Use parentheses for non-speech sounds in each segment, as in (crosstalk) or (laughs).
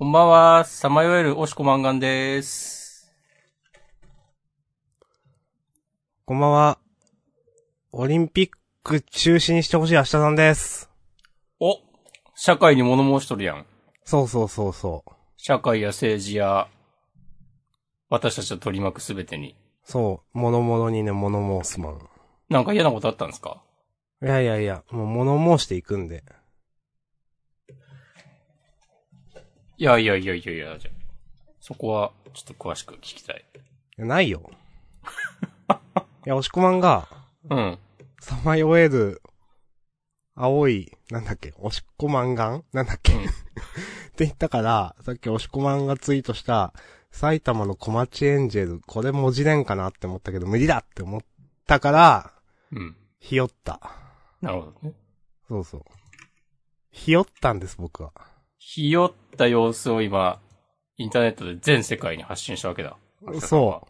こんばんは、さまよえるおしこまんがんです。こんばんは。オリンピック中止にしてほしい明日さんです。お社会に物申しとるやん。そうそうそうそう。社会や政治や、私たちを取り巻くすべてに。そう、物々にね、物申すもん。なんか嫌なことあったんですか？いやいやいや、もう物申していくんで。いやいやいやいやいや、じゃあそこは、ちょっと詳しく聞きたい。いやないよ。(laughs) いや、押し込まんが、うん。さまよえる、青い、なんだっけ、押し込まんがん？なんだっけ、うん (laughs) って言ったから、さっき押し込まんがツイートした、埼玉の小町エンジェル、これ文字連かなって思ったけど、無理だって思ったから、うん。ひよった。なるほどね。そうそう。ひよったんです、僕は。ひよった様子を今、インターネットで全世界に発信したわけだ。そ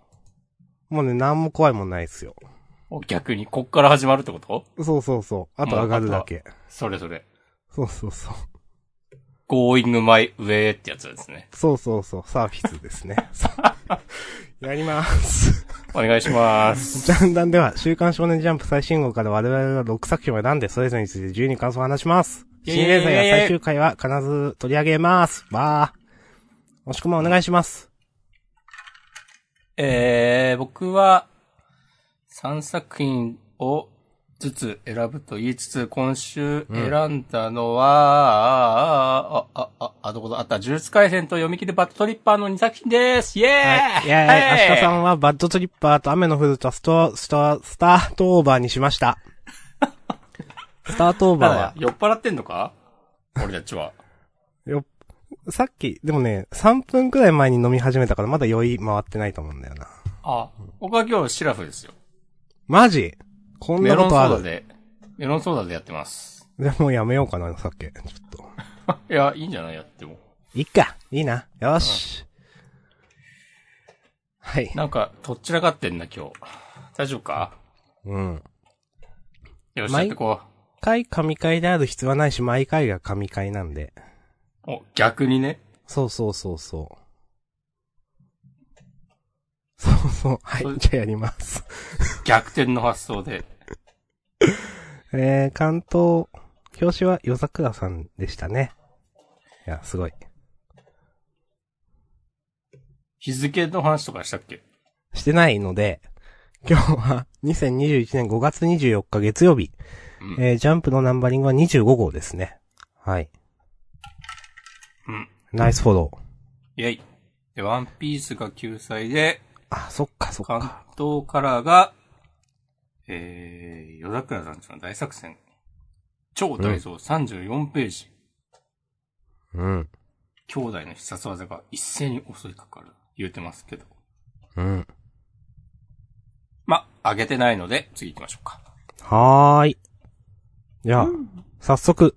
う。もうね、なんも怖いもんないっすよ。う。逆に、こっから始まるってこと？そうそうそう。あと上がるだけ。それそれ。そうそうそう。going my way ってやつですね。そうそうそう。サーフィスですね。さ (laughs) やります。お願いします。ジャンダンでは、週刊少年ジャンプ最新号から我々が6作品を選んで、それぞれについて自由に感想を話します。イェイイェイ新連載や最終回は必ず取り上げます。わー。押し込まんお願いします。えー、僕は、3作品をずつ選ぶと言いつつ、今週選んだのは、あ、あ、あ、あ、どこだ、あった、呪術回戦と読み切りバッドトリッパーの2作品ですイェーイはい。いやいや、明日さんはバッドトリッパーと雨の降るとスト、スト、スタートオーバーにしました。スタートオーバーは酔っ払ってんのか？俺たちは。(laughs) よ、さっき、でもね、3分くらい前に飲み始めたからまだ酔い回ってないと思うんだよな。あ、僕は今日シラフですよ。マジ？こんメロンソなことある？ーダで、メロンソーダでやってます。でもうやめようかな、さっき。ちょっと。(laughs) いや、いいんじゃない？やっても。いいか。いいな。よし。はい。なんか、とっちらかってんな、今日。大丈夫か？うん。よし、毎やってこ回神回である必要はないし、毎回が神回なんで。う。お、逆にね。そうそうそうそう。そうそう。はいじゃあやります。(laughs) 逆転の発想で。えー、関東、表紙は夜桜さんでしたね。いや、すごい。日付の話とかしたっけ？してないので、今日は (laughs) 2021年5月24日月曜日、うん。えー、ジャンプのナンバリングは25号ですね。はい。うん。ナイスフォロー。イェイ。で、ワンピースが救済で、あ、そっかそっ関か。東カラーが、えー、夜桜さんちの大作戦。超大蔵34ページ。うん。兄弟の必殺技が一斉に襲いかかる。言うてますけど。うん。ま、上げてないので、次行きましょうか。はーい。じゃあ、早速、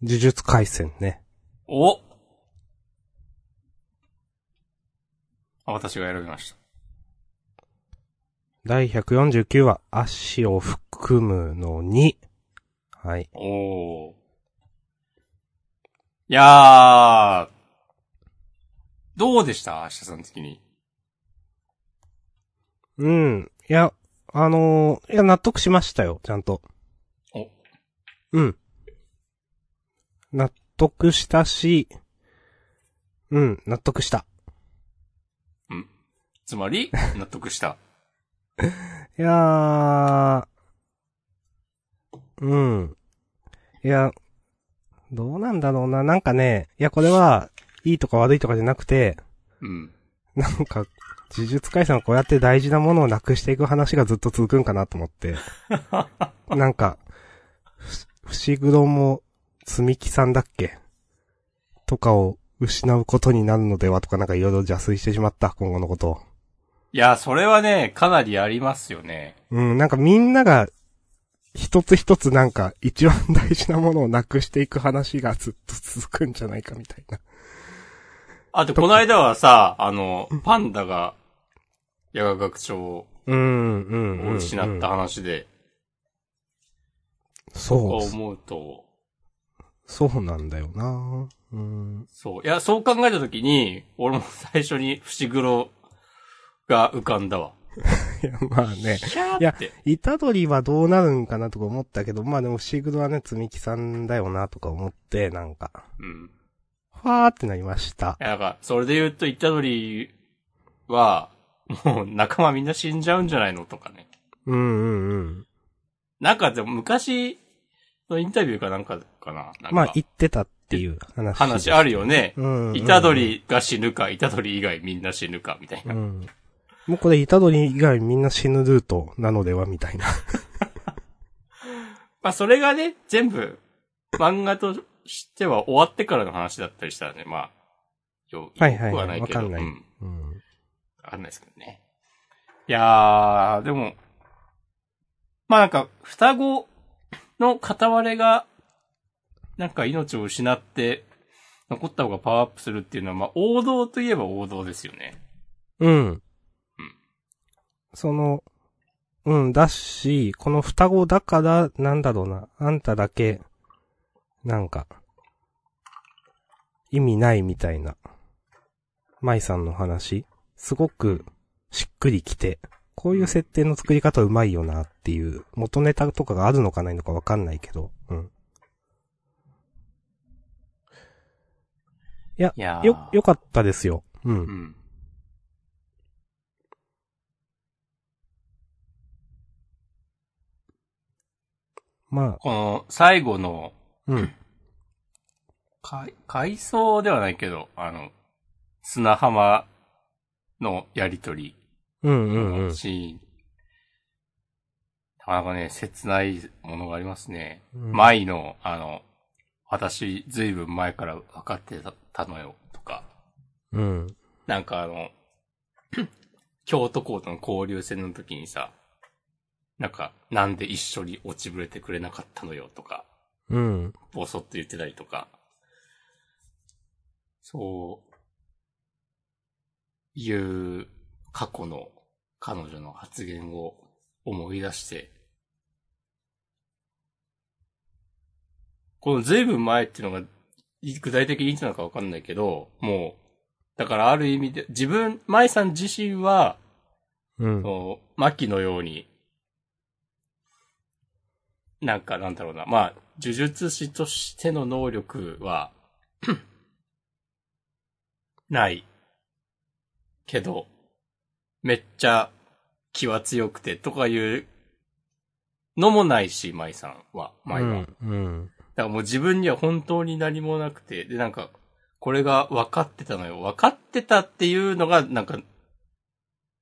呪術回戦ね。おあ、私が選びました。第149話、足を含むのに、はい。おー。いやー、どうでした？明日さん的に。うん。いや、あのーいや、納得しましたよ、ちゃんと。お、うん。納得したし、うん、納得した。つまり、(laughs) 納得した。いやー、うん。いや、どうなんだろうな。なんかね、いや、これは、いいとか悪いとかじゃなくて、うん。なんか、呪術回戦はこうやって大事なものをなくしていく話がずっと続くんかなと思って。(laughs) なんか、ふ伏黒も、積み木さんだっけ？とかを失うことになるのではとかなんかいろいろ邪推してしまった、今後のことを。いや、それはね、かなりありますよね。うん、なんかみんなが、一つ一つなんか一番大事なものをなくしていく話がずっと続くんじゃないかみたいな。あと、この間はさ、あの、パンダが、野学学長をうん、うん、うん。失った話で、そう。思うと、そうなんだよなうん。そう。いや、そう考えたときに、俺も最初に伏黒が浮かんだわ。(laughs) いや、まあね。いやーって。イタドリはどうなるんかなとか思ったけど、まあでもシグロはね、積み木さんだよなとか思って、なんか、うん。ファーってなりました。いや、なんか、それで言うと、イタドリは、もう仲間みんな死んじゃうんじゃないのとかね。うんうんうん。なんかでも昔のインタビューかなんかかな。なんかまあ言ってたっていう話。話あるよね。うんうんうん。イタドリが死ぬか、イタドリ以外みんな死ぬか、みたいな。うん。もうこれイタドリ以外みんな死ぬルートなのではみたいな。(laughs) まあ、それがね、全部、漫画としては終わってからの話だったりしたらね、まあ、よ、はいはいはい。わかんないうん。うん。わかんないですけどね。いやー、でも、まあなんか、双子の片割れが、なんか命を失って、残った方がパワーアップするっていうのは、まあ王道といえば王道ですよね。うん。その、うん、だし、この双子だから、なんだろうな、あんただけ、なんか、意味ないみたいな、舞さんの話、すごく、しっくりきて、こういう設定の作り方うまいよなっていう、元ネタとかがあるのかないのかわかんないけど、うん。いや、いやーよ、よかったですよ。う。うんん。まあ、この、最後の、うん。海、海藻ではないけど、あの、砂浜のやりとりうんうんうん。シーン。なかなかね、切ないものがありますね。うん舞の、あの、私、ずいぶん前から分かってたのよ、とか。うん。なんかあの、(clears throat) 京都校との交流戦の時にさ、なんか、なんで一緒に落ちぶれてくれなかったのよ、とか、うん。ぼそっと言ってたりとか。そう、いう過去の彼女の発言を思い出して、この随分前っていうのが具体的にいつなのかわかんないけど、もう、だからある意味で、自分、舞さん自身は、うん。その、牧のように、なんかなんだろうな、まあ、呪術師としての能力は、(laughs) ない。けど、めっちゃ気は強くてとかいうのもないし、舞さんは、舞は。だかうん。らもう自分には本当に何もなくて、で、なんか、これが分かってたのよ。分かってたっていうのが、なんか、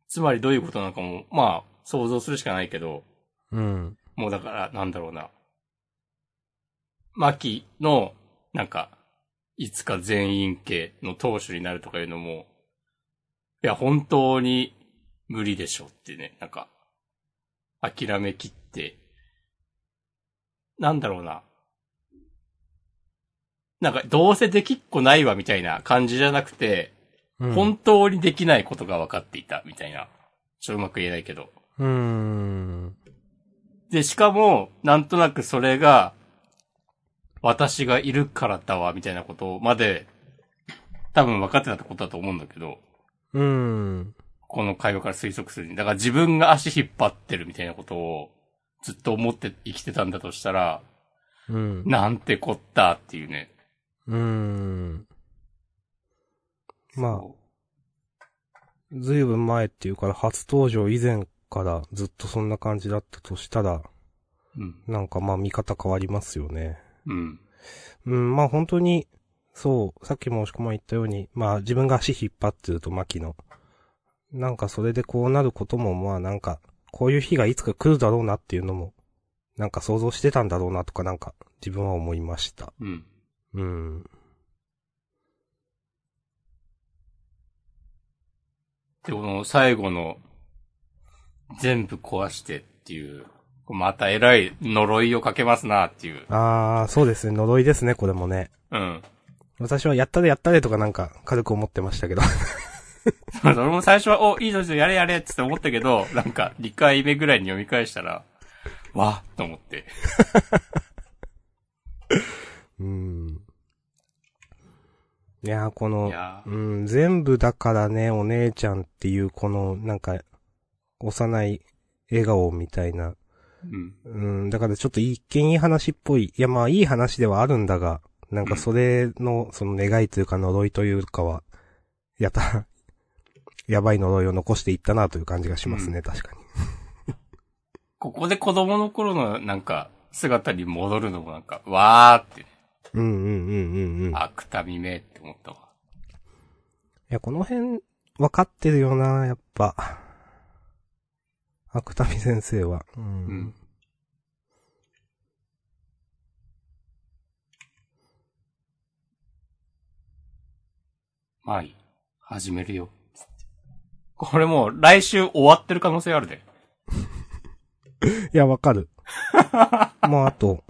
つまりどういうことなのかも、まあ、想像するしかないけど、うん。もうだから、なんだろうな。マキの、なんか、いつか全員家の当主になるとかいうのも、いや、本当に無理でしょってね、なんか、諦めきって、なんだろうな。なんか、どうせできっこないわみたいな感じじゃなくて、うん。本当にできないことが分かっていたみたいな。ちょっとうまく言えないけど。うん。で、しかも、なんとなくそれが、私がいるからだわ、みたいなことまで、多分分かってたってことだと思うんだけど、うん。この会話から推測するに。だから自分が足引っ張ってるみたいなことを、ずっと思って生きてたんだとしたら、うん。なんてこったっていうね。うん。まあ、そずいぶん前っていうから初登場以前からずっとそんな感じだったとしたら、う。うん。なんかまあ見方変わりますよね。うん。うん、まあ本当に、そう、さっきも押し込ま言ったように、まあ自分が足引っ張ってると牧の。なんかそれでこうなることもまあなんか、こういう日がいつか来るだろうなっていうのも、なんか想像してたんだろうなとかなんか自分は思いました。うん。うん。で、この最後の、全部壊してっていう、また偉い呪いをかけますなっていう。あー、そうですね、呪いですね、これもね。うん。私はやったれやったれとかなんか軽く思ってましたけど。(laughs) それも最初は、お、いいぞいいぞ、やれやれって思ったけど、なんか、2回目ぐらいに読み返したら、わっと思って。(laughs) うん。いやー、このうん、全部だからね、お姉ちゃんっていう、この、なんか、幼い笑顔みたいな。うん。うん、だからちょっと一見いい話っぽい。いや、まあいい話ではあるんだが、なんかそれの、その願いというか呪いというかは、やた、やばい呪いを残していったなという感じがしますね、確かに。(laughs) ここで子供の頃のなんか姿に戻るのもなんか、わーって、ね、うんうんうんうんうん。いあ、くたびめって思ったわ。や、この辺、わかってるよな、やっぱ。芥見先生は。うん。うん。まあいい。始めるよ。これもう来週終わってる可能性あるで。いや、わかる。(laughs) もうあと、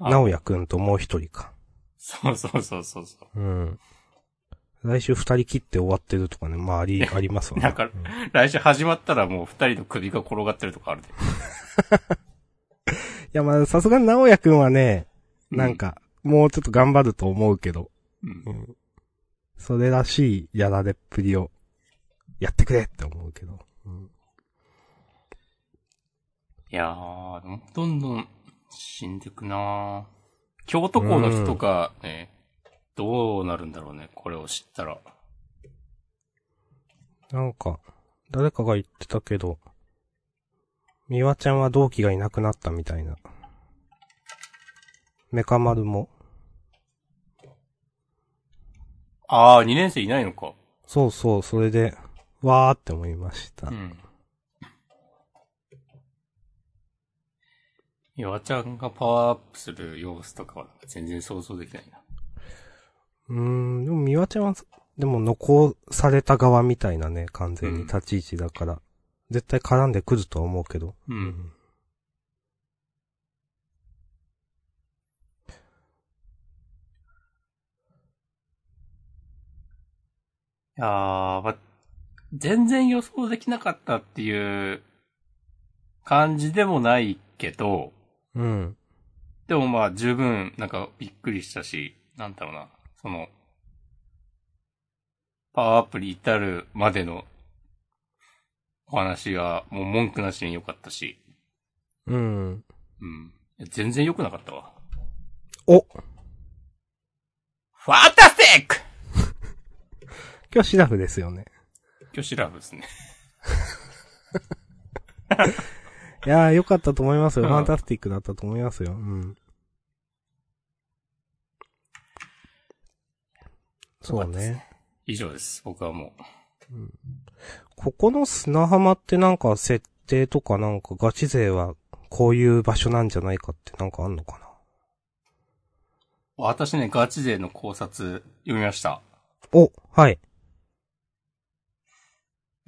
直也くんともう一人か。そうそうそうそうそう。うん。来週二人切って終わってるとかね、まああり、ありますわね。なんか、来週始まったらもう二人の首が転がってるとかあるで。(laughs) いや、まあさすがに直也くんはね、なんか、もうちょっと頑張ると思うけど、うんう。ん。それらしいやられっぷりを、やってくれって思うけど。うん。いやー、どんどん死んでくなー京都校の人とか、ね、どうなるんだろうね、これを知ったら。なんか、誰かが言ってたけど、みわちゃんは同期がいなくなったみたいな。メカ丸も。あー、2年生いないのか。そうそう、それで、わーって思いました。うん。岩ちゃんがパワーアップする様子とかは全然想像できないな。うーん、でもみわちゃんは、でも残された側みたいなね、完全に立ち位置だから、絶対絡んでくるとは思うけど。う。。うんいやー、ま、全然予想できなかったっていう感じでもないけど、うん。でもまあ十分なんかびっくりしたし、なんだろうな、その、パワーアップに至るまでのお話はもう文句なしに良かったし、うん。うん。全然良くなかったわ。おファンタスティック今日シラフですよね。今日シラフですね。(laughs) いやー、よかったと思いますよ。うんファンタスティックだったと思いますよ。うん。そうね。以上です。僕はもここの砂浜ってなんか設定とかなんかガチ勢はこういう場所なんじゃないかってなんかあんのかな？う。私ね、ガチ勢の考察読みました。お、はい。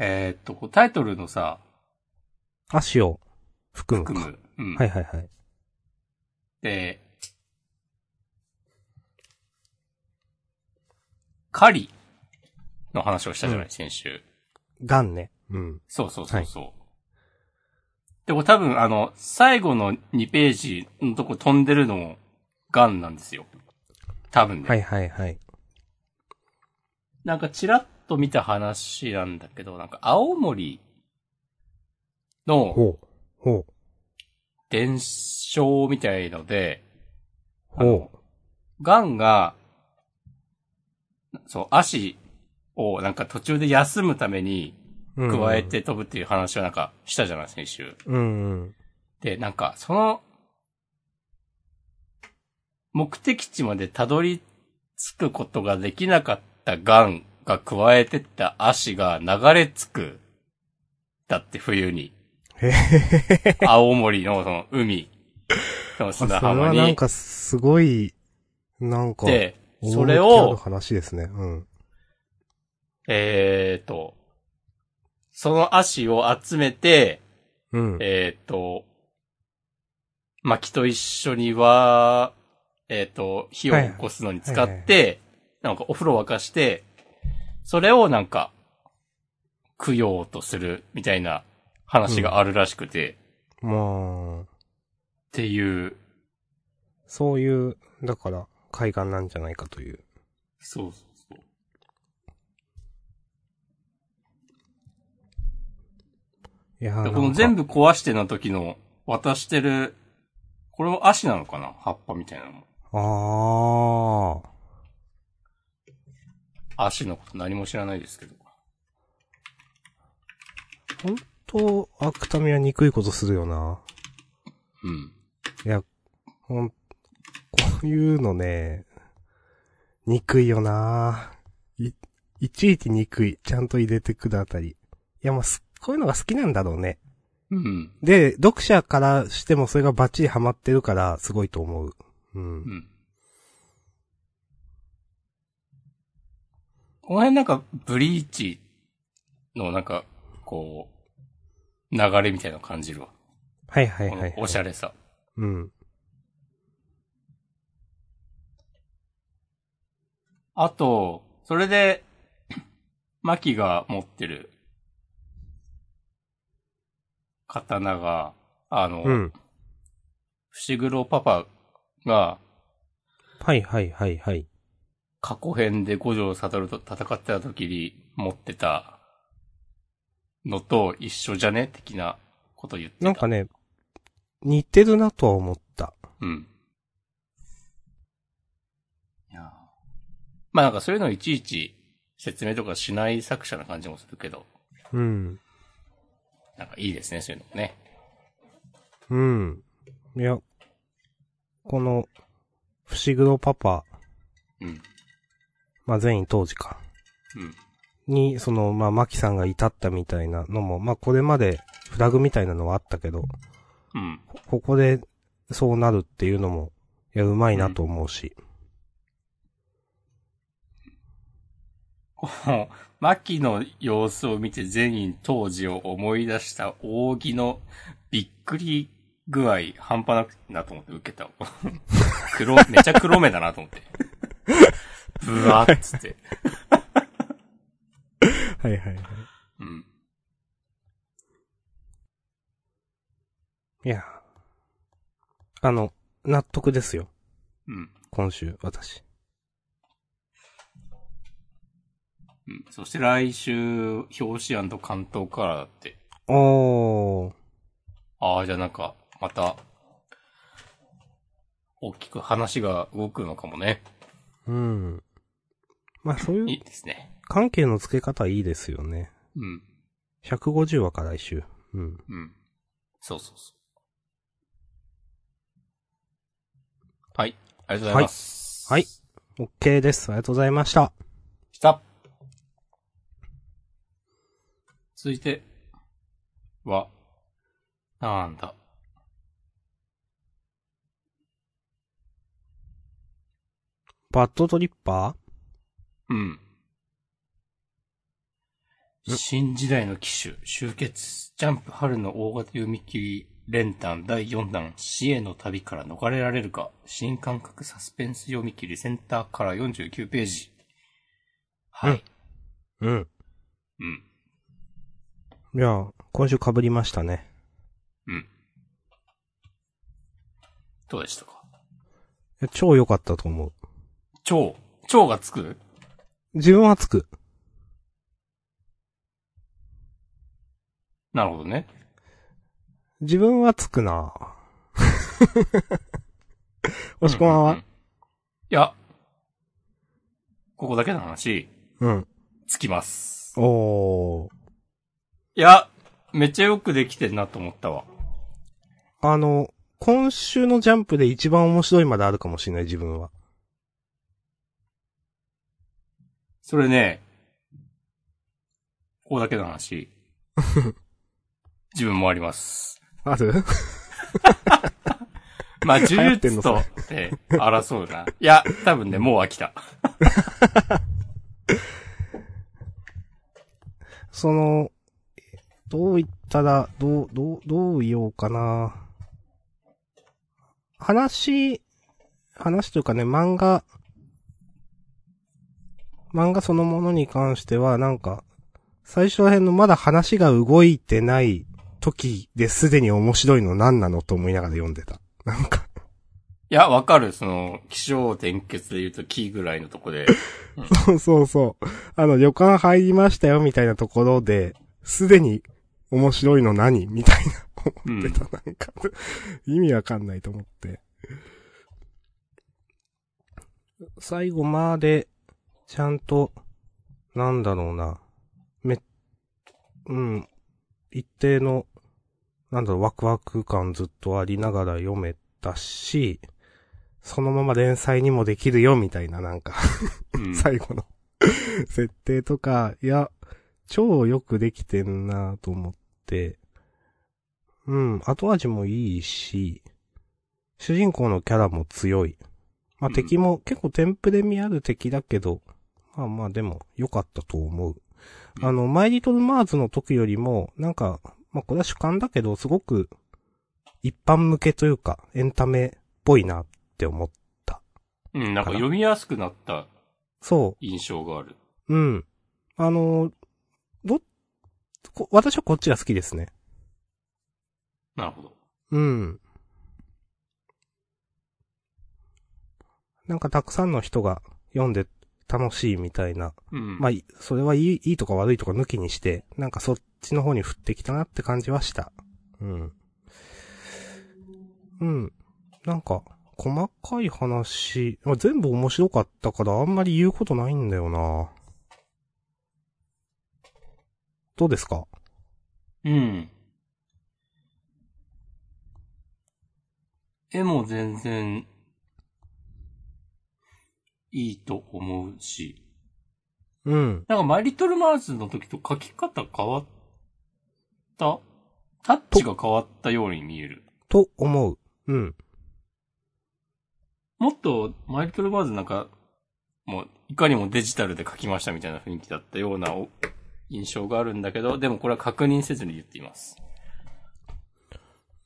えー、っと、タイトルのさ、足を含むか。含む。うん。はいはいはい。で、狩りの話をしたじゃない、うん先週。ガンね。うん。そうそうそうそう。でも多分あの、最後の2ページのとこ飛んでるのもガンなんですよ。多分ね。はいはいはい。なんかチラッと見た話なんだけど、なんか青森の。伝承みたいので、ほガンが、そう、足をなんか途中で休むために加え。て飛ぶっていう話をなんかしたじゃない、先週。うんうん。で、なんか、その、目的地までたどり着くことができなかったガンが加えてった足が流れ着く。だって冬に。青森のその海の砂浜に。はなんかすごい、なんか、で、それを、話ですね。うん。えーと、その足を集めて、うん。えーと、薪と一緒には、えーと、火を起こすのに使はいはいって、なんかお風呂沸かして、それをなんか、供養とするみたいな話があるらしくて、っまあ、ていうそういう、だから、海岸なんじゃないかという。そうそうそう。いやこの全部壊しての時の渡してる、これも足なのかな？葉っぱみたいなのも。あー。足のこと何も知らないですけど。本当アクタミは憎いことするよな。うん。いや、ほん、こういうのね、憎いよない、いちいち憎い。ちゃんと入れてくるあたり。いや、もうす、こういうのが好きなんだろうね。うん。で、読者からしてもそれがバッチリハマってるから、すごいと思う。うんう。ん。この辺なんか、ブリーチのなんか、こう、流れみたいなの感じるわ。はいはいはい、はい。おしゃれさ。うん。あと、それで、(clears throat) マキが持ってる、刀が、あの、うん。伏黒パパが、はいはいはいはい。過去編で五条悟と戦ってた時に持ってたのと一緒じゃね？的なこと言ってた。なんかね、似てるなとは思った。うん。いやーまあなんかそういうのいちいち説明とかしない作者な感じもするけど、うん。なんかいいですね、そういうのもね。うん。いや、この、伏黒パパ、うん。まあ、善意当時か。うん。に、その、まあ、マキさんが至ったみたいなのも、まあ、これまでフラグみたいなのはあったけど、うん。ここでそうなるっていうのも、いや、うまいなと思うし。この、(laughs) マキの様子を見て善意当時を思い出した扇のびっくり具合半端なくなと思って受けた。(laughs) 黒、めちゃ黒目だなと思って。ブワーっつって。(laughs) はいはいはい。うん。いや、あの、納得ですよ。うん。今週、私。うん。そして来週、表紙関東からだって。おー。ああ、じゃあなんか、また、大きく話が動くのかもね。うん。まあ、そういいういですね。関係の付け方いいですよね。うん。150話か来週。うん。うん。そうそうそう。はい。ありがとうございます。はい。OK です。ありがとうございました。した。続いては、なんだ。バッドトリッパうん。ん新時代の機種、集結、ジャンプ春の大型読み切り、連単第4弾、死への旅から逃れられるか、新感覚サスペンス読み切り、センターから49ページ。はい。ーうん。うん。いや、今週被りましたね。うん。どうでしたか？いや超良かったと思う。超、超がつく？自分はつく。なるほどね。自分はつくな (laughs) おしこまんは？うんうんうんいや、ここだけの話、うん。つきます。おー。いや、めっちゃよくできてんなと思ったわ。あの、今週のジャンプで一番面白いまであるかもしれない、自分は。それね、ここだけの話。自分もあります。ある？(laughs) まあ、呪術と、ええ争うな。いや、多分ね、もう飽きた。(laughs) その、どう言ったら、どう、どう、どう言おうかな。話、話というかね、漫画、漫画そのものに関しては、なんか、最初ら辺のまだ話が動いてない時ですでに面白いの何なのと思いながら読んでた。なんか、いや、わかる。その、気象転結で言うとキーぐらいのとこで。そうそうそう。あの、旅館入りましたよ、みたいなところで、すでに面白いの何みたいな思ってた、なんか、意味わかんないと思って。最後まで、ちゃんと、なんだろうな。め、うん。一定の、なんだろう、ワクワク感ずっとありながら読めたし、そのまま連載にもできるよ、みたいな、なんか、うん。(laughs) 最後の (laughs) 設定とか、いや、超よくできてんなと思って、うん、後味もいいし、主人公のキャラも強い。まあ、うん敵も結構テンプレ味ある敵だけど、まあまあでも良かったと思う。うんあの、マイリトルマーズの時よりも、なんか、まあこれは主観だけど、すごく一般向けというか、エンタメっぽいなって思っうん、なんか読みやすくなったそう。印象がある。うん。あの、ど、こ私はこっちが好きですね。なるほど。うん。なんかたくさんの人が読んで楽しいみたいな。うん。まあ、いそれはいい、いいとか悪いとか抜きにして、なんかそっちの方に降ってきたなって感じはした。うん。うん。なんか、細かい話、まあ全部面白かったからあんまり言うことないんだよなどうですか？うん。絵も全然、いいと思うし。うん。なんかマイリトルマーズの時と書き方変わった？タッチが変わったように見える。と思う。うん。もっと、マイリトルマーズなんか、もう、いかにもデジタルで書きましたみたいな雰囲気だったようなお印象があるんだけど、でもこれは確認せずに言っています。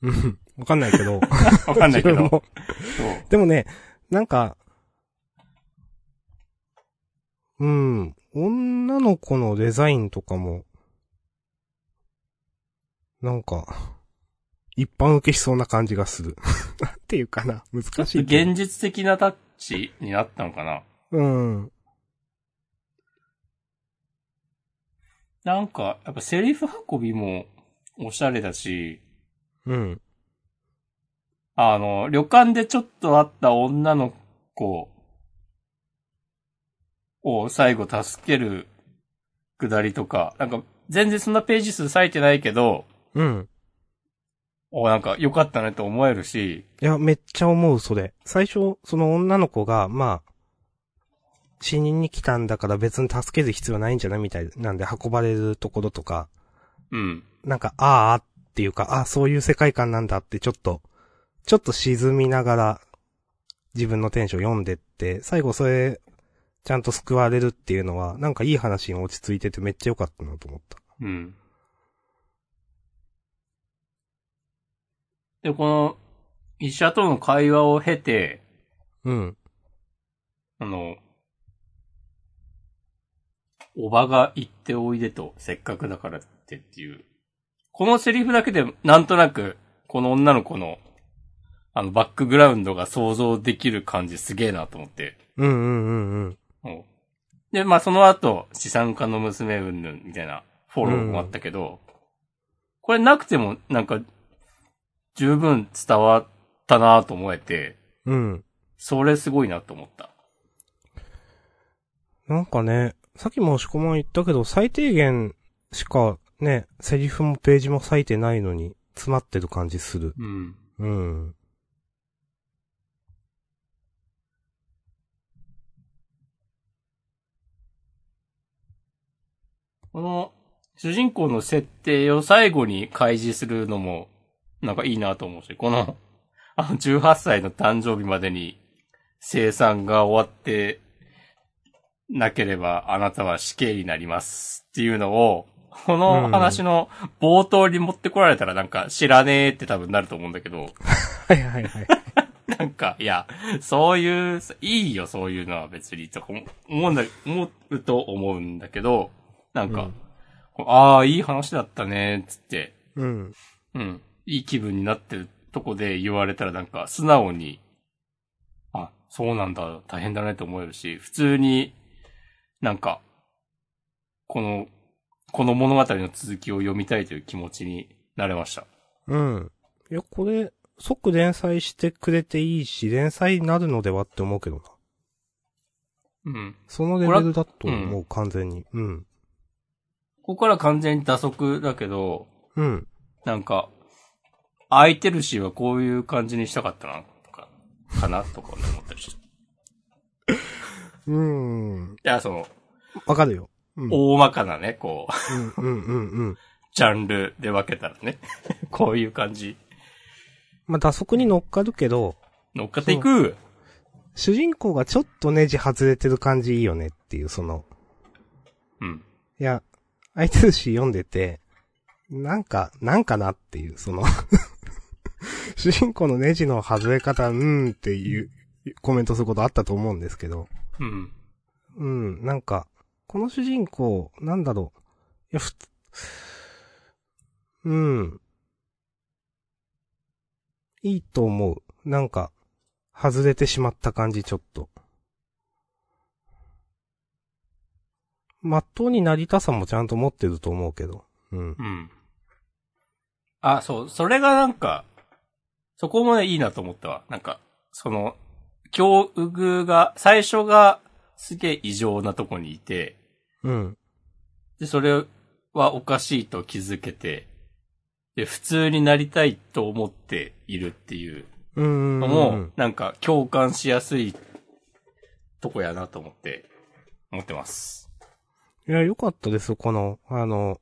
うん。わかんないけど。(laughs) わかんないけど。でもね、なんか、うん、女の子のデザインとかも、なんか、一般受けしそうな感じがする。(laughs) なんていうかな、難しい。現実的なタッチになったのかなうん。なんか、やっぱセリフ運びもおしゃれだし、うん。あの、旅館でちょっと会った女の子を最後助けるくだりとか、なんか全然そんなページ数割いてないけど、うん。お、なんか良かったねと思えるし、いや、めっちゃ思う、それ。最初、その女の子が、まあ、死人に来たんだから別に助ける必要ないんじゃないみたいなんで運ばれるところとか、うん。なんか、ああっていうか、ああ、そういう世界観なんだってちょっと、ちょっと沈みながら、自分のテンション読んでって、最後それ、ちゃんと救われるっていうのは、なんかいい話に落ち着いててめっちゃ良かったなと思った。うん。で、この、医者との会話を経て、うん。あの、おばが言っておいでと、せっかくだからってっていう。このセリフだけで、なんとなく、この女の子の、あの、バックグラウンドが想像できる感じすげえなと思って。うんうんうんうん。うんで、まあ、その後、資産家の娘うんぬんみたいなフォローもあったけど、これなくても、なんか、十分伝わったなと思えて、うん。それすごいなと思った。なんかね、さっきも押し込まん言ったけど、最低限しかね、セリフもページも割いてないのに、詰まってる感じする。うん。うん。この、主人公の設定を最後に開示するのも、なんかいいなと思うし、この、あの、18歳の誕生日までに、生産が終わって、なければ、あなたは死刑になります。っていうのを、この話の冒頭に持ってこられたらなんか知らねえって多分なると思うんだけど、はいはいはい。(laughs) なんか、いや、そういう、いいよ、そういうのは別に、とか思うんだ、思うと思うんだけど、なんか、ああ、いい話だったね、つって、うん。うん、いい気分になってるとこで言われたらなんか、素直にそうなんだ、大変だねと思えるし、普通になんか、この、この物語の続きを読みたいという気持ちになれました。うん。いや、これ、即連載してくれていいし、連載になるのではって思うけどな。うん。そのレベルだと思う、完全に。うん。ここから完全に打足だけど、うん。なんか、空いてるしはこういう感じにしたかったな、とか、かな、とか思ったりして。いうーん。や、その、わかるよ。うん。大まかなね、こう、うん、うん、うん、うん。ジャンルで分けたらね、(laughs) こういう感じ。まあ、打足に乗っかるけど、乗っかっていく。主人公がちょっとネジ外れてる感じいいよねっていう、その、うん。いや、空いてるし読んでて、なんか、なんかなっていう、その、(laughs) 主人公のネジの外れ方、うーんっていうコメントすることあったと思うんですけど、うん。うん、なんか、この主人公、なんだろう。いや、ふつ、うん。いいと思う。なんか、外れてしまった感じ、ちょっと。まっとうになりたさもちゃんと持ってると思うけど。うん。うん。あ、そう、それがなんか、そこもね、いいなと思ったわ。なんか、その、境遇が、最初がすげえ異常なとこにいて、うん。で、それはおかしいと気づけて、で、普通になりたいと思っているっていう。のも、なんか共感しやすいとこやなと思って、思ってます。いや、よかったです、この、あの、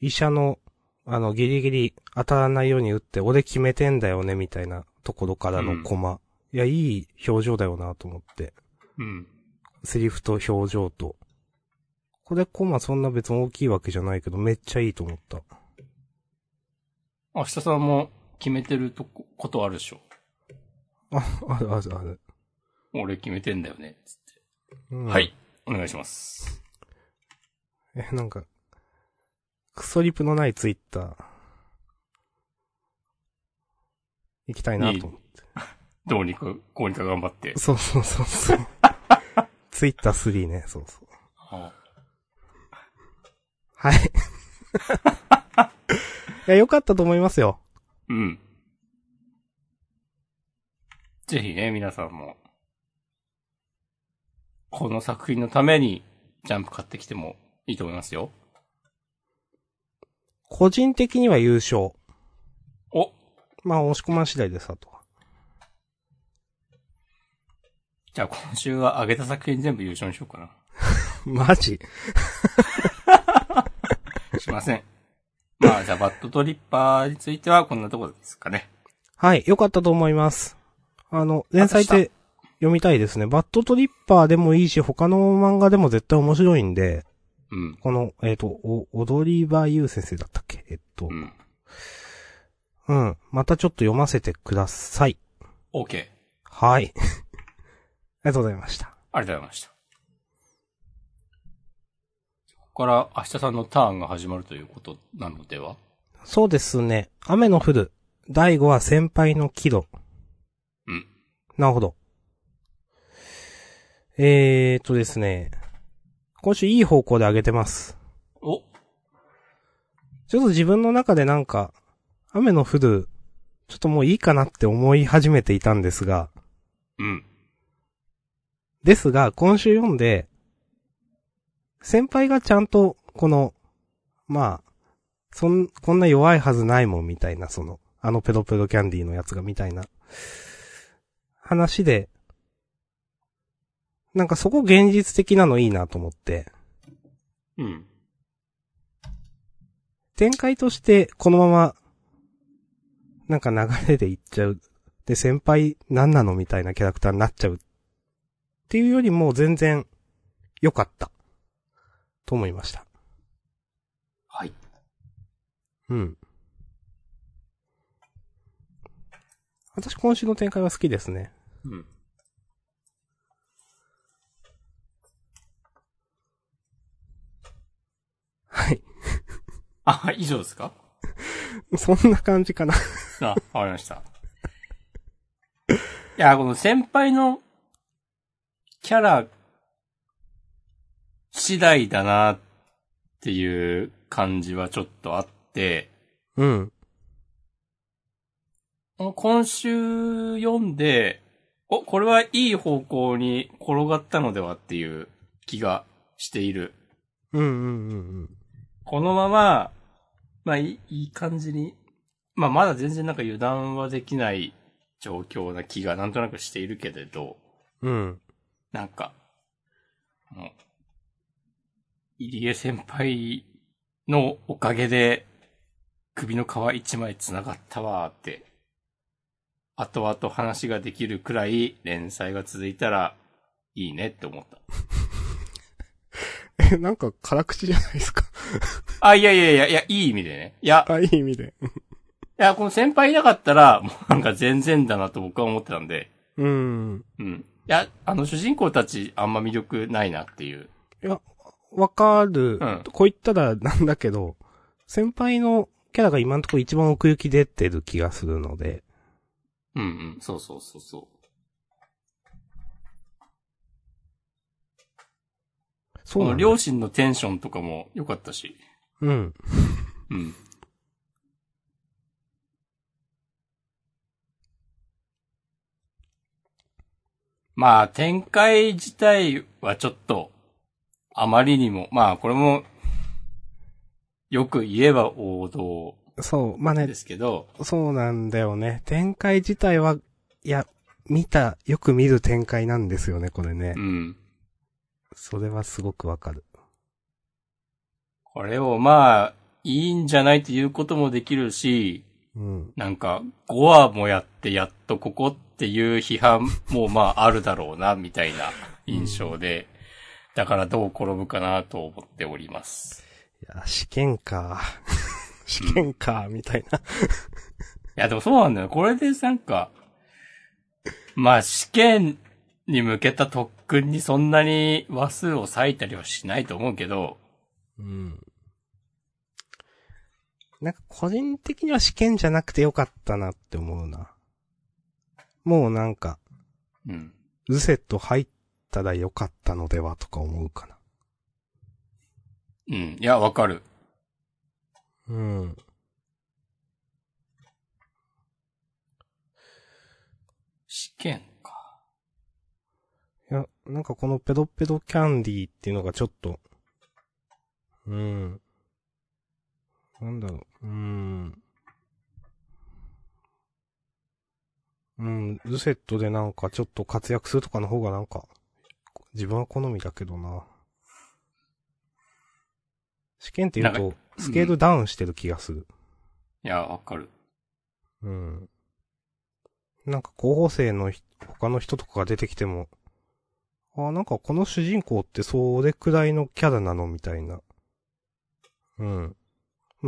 医者の、あの、ギリギリ当たらないように打って、俺決めてんだよね、みたいなところからのコマ。いや、いい表情だよな、と思って。うん。セリフと表情と。これコマそんな別に大きいわけじゃないけど、めっちゃいいと思った。明日さんも決めてるとこ、ことあるでしょ？あ、あるあるある。俺決めてんだよね。つってうんはい。お願いします。え、なんか、クソリプのないツイッター、行きたいなと思って。どうにか、こうにか頑張って。そうそうそうそう。(laughs) ツイッター3ね、そうそう。あはい。(laughs) いや、良かったと思いますよ。うん。ぜひね、皆さんも、この作品のために、ジャンプ買ってきてもいいと思いますよ。個人的には優勝。おまあ、押し込まん次第です、あとは。じゃあ今週は上げた作品全部優勝にしようかな。(laughs) マジ？(laughs) しません。まあ、じゃあバッドトリッパーについてはこんなところですかね。はい、良かったと思います。あの、連載って読みたいですね。バッドトリッパーでもいいし、他の漫画でも絶対面白いんで、うん。この、えっ、と、お、踊り場優先生だったっけ？えっと、うん。うん。またちょっと読ませてください。OK。はい。(laughs) ありがとうございました。ありがとうございました。ここから明日さんのターンが始まるということなのでは？そうですね。雨の降る。第5話先輩の喜怒。うん。なるほど。えーとですね。今週いい方向で上げてます。おちょっと自分の中でなんか、雨の降る、ちょっともういいかなって思い始めていたんですが、うん。ですが、今週読んで、先輩がちゃんと、この、まあ、そん、こんな弱いはずないもんみたいな、その、あのペロペロキャンディーのやつがみたいな、話で、なんかそこ現実的なのいいなと思って、うん。展開としてこのまま、なんか流れでいっちゃう。で、先輩何なのみたいなキャラクターになっちゃう。っていうよりも全然良かった。と思いました。はい。うん。私今週の展開は好きですね。うん。はい。あ、以上ですか？そんな感じかな。あ、わかりました。や、この先輩のキャラ次第だなっていう感じはちょっとあって、うん。今週読んで、お、これはいい方向に転がったのではっていう気がしている。うんうんうんうん。このまま、まあいいいい感じに、まあまだ全然なんか油断はできない状況な気がなんとなくしているけれど、うん。なんか、もう、入江先輩のおかげで、首の皮一枚繋がったわーって、後々話ができるくらい連載が続いたらいいねって思った。え、なんか辛口じゃないですか？(laughs) あ、いやいやいや、いや、いい意味でね。いや、あ、いい意味で。(laughs) いや、この先輩いなかったら、もうなんか全然だなと僕は思ってたんで、うん。うん。いや、あの主人公たちあんま魅力ないなっていう。いや、わかる。うんこう言ったらなんだけど、先輩のキャラが今のところ一番奥行き出てる気がするので。うんうん、そうそうそうそう。このそう両親のテンションとかも良かったし。うん。うん。まあ、展開自体はちょっと、あまりにも、まあ、これも、よく言えば王道そう、まあねで、すけど、そうなんだよね。展開自体は、いや、見た、よく見る展開なんですよね、これねう。ん。それはすごくわかる。これをまあ、いいんじゃないということもできるし、うん。なんか、5話もやってやっとここっていう批判もまああるだろうな、みたいな印象で、だからどう転ぶかなと思っております。いや、試験か。試験か、みたいな。いや、でもそうなんだよ。これでなんか、まあ試験に向けた特訓にそんなに話数を割いたりはしないと思うけど、うん。なんか個人的には試験じゃなくてよかったなって思うな。もうなんか、うん。ルセット入ったらよかったのではとか思うかな。うん。いや、わかる。うん。試験なんかこのペドペドキャンディーっていうのがちょっと、うん。なんだろう、うん。うん、ルセットでなんかちょっと活躍するとかの方がなんか、自分は好みだけどな。試験って言うと、スケールダウンしてる気がする。いや、わかる。うん。なんか候補生のひ他の人とかが出てきても、あ、なんかこの主人公ってそれくらいのキャラなのみたいな。うん。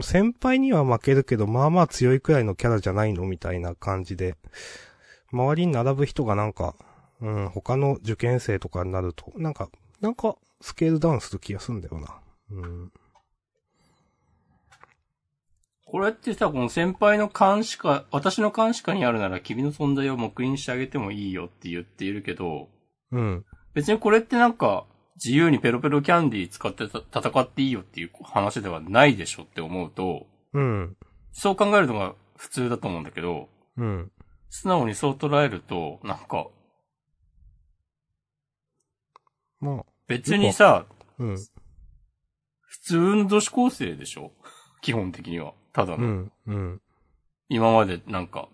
先輩には負けるけど、まあまあ強いくらいのキャラじゃないのみたいな感じで、周りに並ぶ人がなんか、うん、他の受験生とかになると、なんか、なんか、スケールダウンする気がするんだよな。うん。これってさ、この先輩の監視下、私の監視下にあるなら君の存在を黙認してあげてもいいよって言っているけど、うん。別にこれってなんか、自由にペロペロキャンディー使ってた戦っていいよっていう話ではないでしょって思うと、うん。そう考えるのが普通だと思うんだけど、うん。素直にそう捉えると、なんか、まあ、別にさ、うん。普通の女子高生でしょ？(laughs) 基本的には。ただの。うん。うん。今までなんか、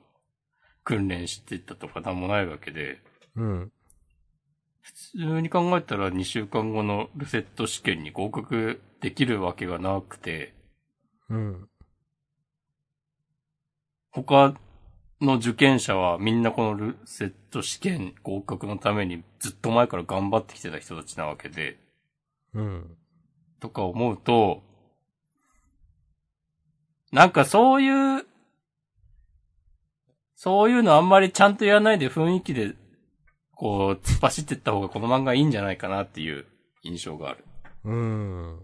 訓練してたとかなんもないわけで、うん。普通に考えたら2週間後のルセット試験に合格できるわけがなくて、うん。他の受験者はみんなこのルセット試験合格のためにずっと前から頑張ってきてた人たちなわけで、うん。とか思うと、なんかそういう、そういうのあんまりちゃんとやらないで雰囲気で、こう、突っ走ってった方がこの漫画いいんじゃないかなっていう印象がある。うーん。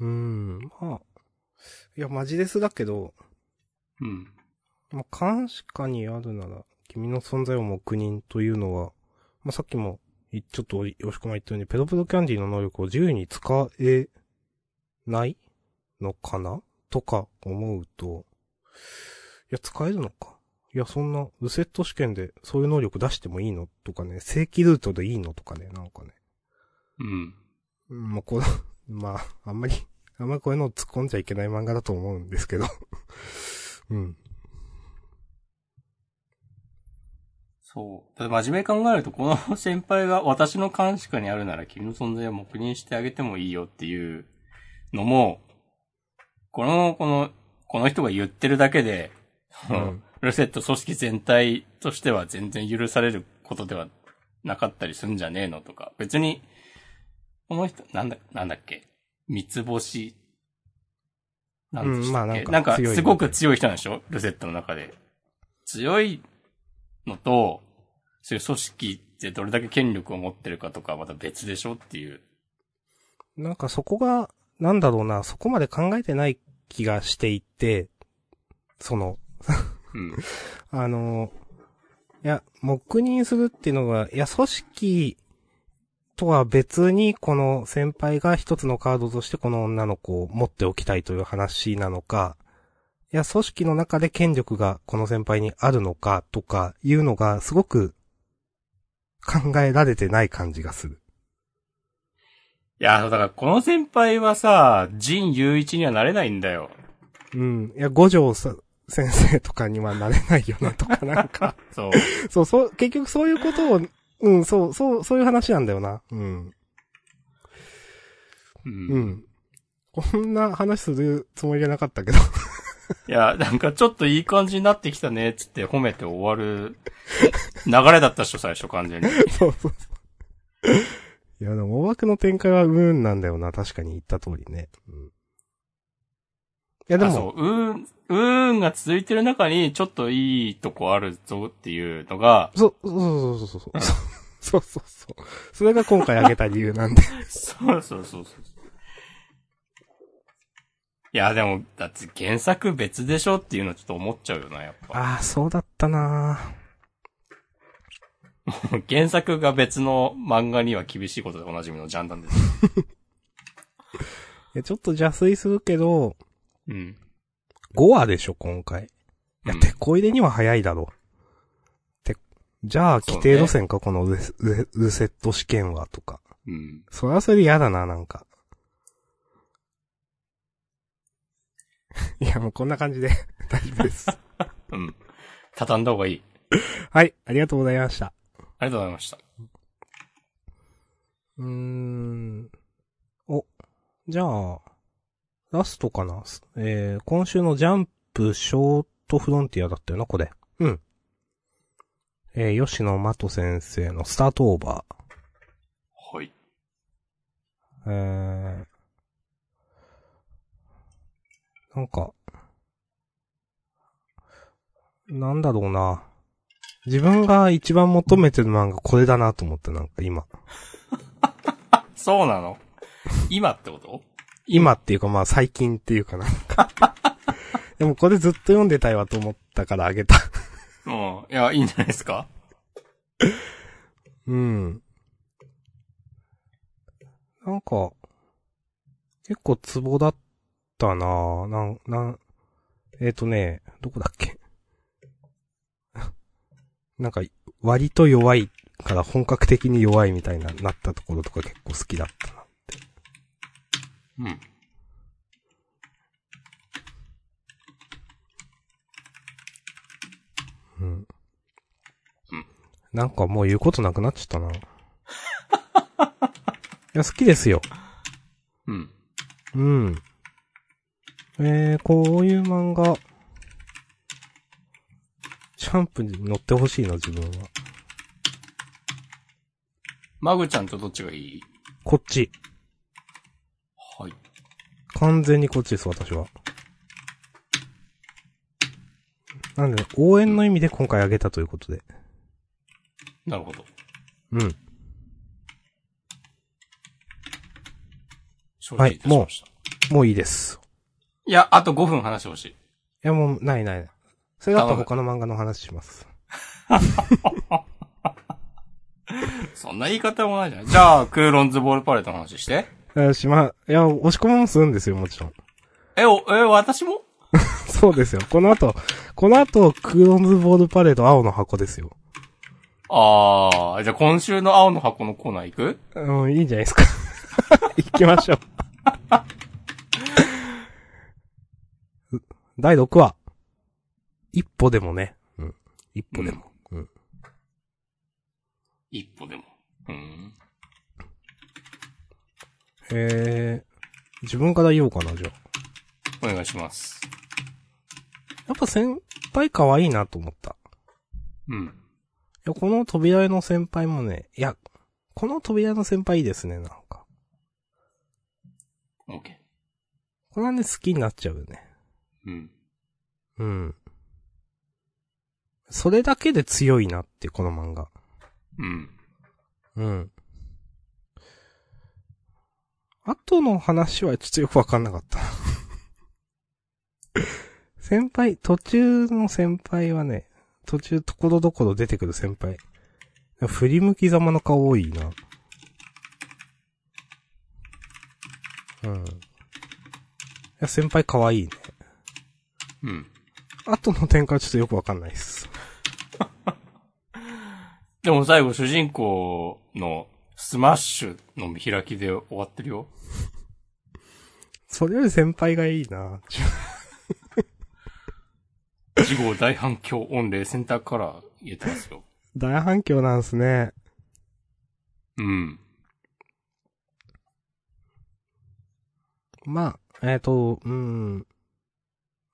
うーん、まあ。いや、マジですだけど、うん。まあ、監視下にあるなら、君の存在を黙認というのは、まあ、さっきも、いちょっと、よしこま言ったように、ペロペロキャンディの能力を自由に使えないのかな？とか思うと、いや、使えるのか。いや、そんな、ルセット試験でそういう能力出してもいいのとかね、正規ルートでいいのとかね、なんかね。うん。うん、まあ、この、(laughs) まあ、あんまり、あんまりこういうのを突っ込んじゃいけない漫画だと思うんですけど。(laughs) うん。そう。だって真面目に考えると、この先輩が私の監視下にあるなら君の存在を黙認してあげてもいいよっていうのも、この、この、この人が言ってるだけで、うん。ルセット組織全体としては全然許されることではなかったりすんじゃねえのとか、別に、この人、なんだ、なんだっけ？三つ星、なんでしたっけ、うんまあなんかなんかすごく強い人なんでしょ？ルセットの中で。強いのと、そういう組織ってどれだけ権力を持ってるかとかはまた別でしょっていう。なんかそこが、なんだろうな、そこまで考えてない気がしていて、その、うん。(laughs) あの、いや、黙認するっていうのが、いや、組織とは別に、この先輩が一つのカードとしてこの女の子を持っておきたいという話なのか、いや、組織の中で権力がこの先輩にあるのかとかいうのがすごく考えられてない感じがする。いや、だからこの先輩はさ、仁雄一にはなれないんだよ。うん。いや、五条さ先生とかにはなれないよなとかなんか。(laughs) そう。そう、そう、結局そういうことを、うん、そう、そう、そういう話なんだよな。うん。う。うんん。こんな話するつもりじゃなかったけど。いや、なんかちょっといい感じになってきたね、つって褒めて終わる流れだったっしょ、最初完全に。(laughs) そうそうそう。いや、でも、大枠の展開はうーんなんだよな。確かに言った通りね。うん。いや、であ、も、そう、うーん、うーんが続いてる中に、ちょっといいとこあるぞっていうのが、そう、そうそうそうそう。そうそう (laughs) そう。それが今回挙げた理由なんで。そうそうそうそう。いや、でも、だって原作別でしょっていうのちょっと思っちゃうよな、やっぱ。ああ、そうだったな (laughs) 原作が別の漫画には厳しいことでおなじみのジャンダンです。(laughs) いや、ちょっと邪推するけど、うん。5話でしょ、今回。いや、うん手こ入れには早いだろう。て、じゃあ、規定路線か、このルセルルセット試験は、とか。うん。それはそれで嫌だな、なんか。(laughs) いや、もうこんな感じで (laughs) 大丈夫です。(laughs) うん。畳んだ方がいい。はい、ありがとうございました。ありがとうございました。うーん。お、じゃあ、ラストかな？えー、今週のジャンプショートフロンティアだったよな、これ。うん。えー、吉野真人先生のスタートオーバはい。ー。えー、なんか、なんだろうな。自分が一番求めてる漫画これだなと思って、なんか今。(laughs) そうなの？今ってこと？今っていうかまあ最近っていうかなんか。(laughs) でもこれずっと読んでたいわと思ったからあげた。うん。いや、いいんじゃないですか？うん。なんか、結構ツボだったなぁ。なん、なん、えっ、ー、とね、どこだっけ？(laughs) なんか、割と弱いから本格的に弱いみたいな、なったところとか結構好きだったな。うん。うん。うんなんかもう言うことなくなっちゃったな。(laughs) いや、好きですよ。うん。うん。えー、こういう漫画、シャンプーに乗ってほしいな、自分は。マグちゃんとどっちがいい？こっち。はい。完全にこっちです、私は。なんで、応援の意味で今回あげたということで。なるほど。うん。承知いたしました。もういいです。いや、あと5分話してほしい。やもう、ないないない。それだったら他の漫画の話します。(laughs) そんな言い方もないじゃん。じゃあ、クーロンズボールパレットの話して。えしま、いや、押し込みもするんですよ、もちろん。え、お、え、私も？(laughs) そうですよ。この後、この後、クーロンズボールパレード青の箱ですよ。あー、じゃあ今週の青の箱のコーナー行く？うん、いいんじゃないですか。(laughs) 行きましょう。第6話。一歩でもね。うん。一歩でも。うん。一歩でも。うん。えー、自分から言おうかな、じゃあ。お願いします。やっぱ先輩可愛いなと思った。うん。いや、この扉絵の先輩もね、いや、この扉絵の先輩いいですね、なんか。オッケこれはね、好きになっちゃうよね。ー。うん。うん。それだけで強いなってこの漫画。うん。うん。後の話はちょっとよくわかんなかった。(laughs) 先輩、途中の先輩はね、途中ところどころ出てくる先輩。振り向きざまの顔多いな。うん。いや、先輩可愛いね。うん。後の展開はちょっとよくわかんないっす。(laughs) でも最後主人公のスマッシュの見開きで終わってるよ。それより先輩がいいな。次号大反響御礼センターカラー入れてますよ。大反響なんすね。うん。まあ、えっ、と、うん。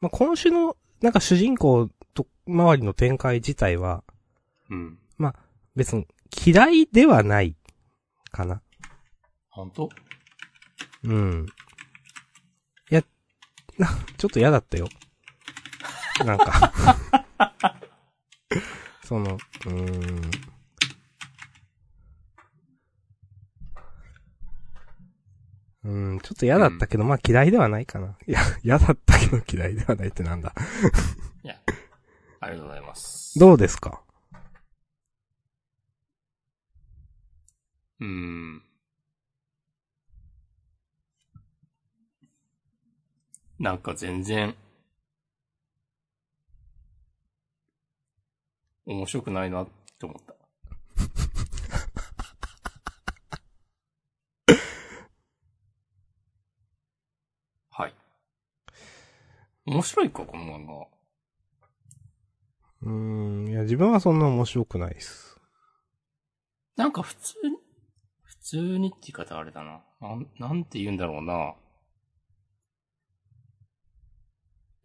まあ、今週の、なんか主人公と周りの展開自体は、うん。別に嫌いではない、かな。本当？うん。いや、な、ちょっと嫌だったよ。なんか。(laughs) その、うーん。うん、ちょっと嫌だったけど、まあ嫌いではないかな。いや、嫌だったけど嫌いではないってなんだ。いや。ありがとうございます。どうですか？うん。なんか全然、面白くないなって思った。(laughs) はい。面白いか、この漫画。うーん、いや、自分はそんな面白くないです。なんか普通に、普通にって言い方あれだな。なん、なんて言うんだろうな。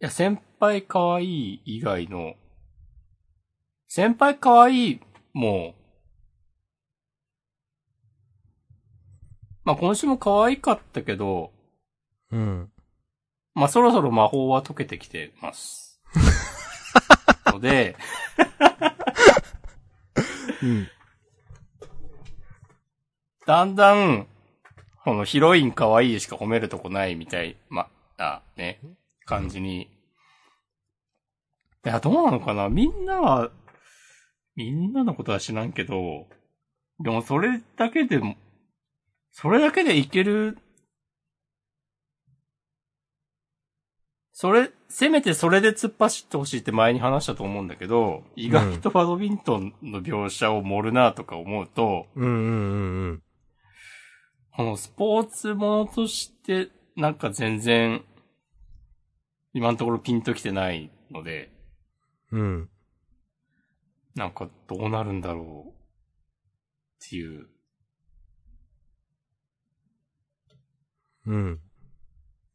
いや、先輩可愛い以外の、先輩可愛いも、まあ今週も可愛かったけど、うん。まあそろそろ魔法は解けてきてます。(laughs) ので、(laughs) うん。だんだん、このヒロイン可愛いしか褒めるとこないみたい、ま、あ、ね、感じに。いや、どうなのかな？みんなは、みんなのことは知らんけど、でもそれだけでも、それだけでいける、それ、せめてそれで突っ走ってほしいって前に話したと思うんだけど、意外とバドミントンの描写を盛るなとか思うと、うんうんうんうん。このスポーツものとして、なんか全然、今のところピンときてないので、うん。なんかどうなるんだろうっていう。うん。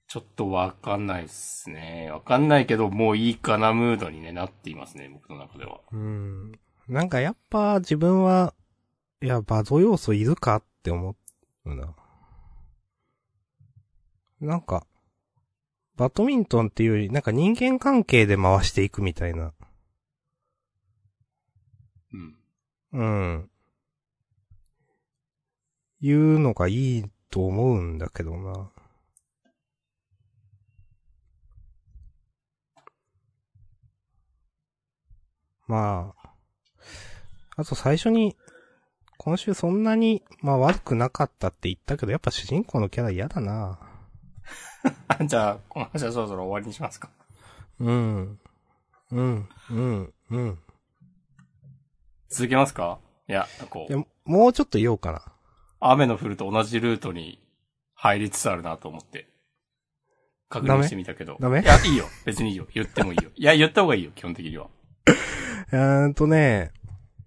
ちょっとわかんないっすね。わかんないけど、もういいかなムードに、ね、なっていますね、僕の中では。うん。なんかやっぱ自分は、いや、バド要素いるかって思うな。なんか、バドミントンっていうより、なんか人間関係で回していくみたいな。うん。うん。いうのがいいと思うんだけどな。まあ、あと最初に、今週そんなに、まあ悪くなかったって言ったけど、やっぱ主人公のキャラ嫌だな (laughs) じゃあ、この話はそろそろ終わりにしますか。うん。うん、うん、うん。続けますか？いや、こいやう、、もうちょっと言おうかな。雨の降ると同じルートに入りつつあるなと思って。確認してみたけど。ダメ？いや、いいよ。別にいいよ。言ってもいいよ。いや、言った方がいいよ、基本的には。(laughs) えーんとね、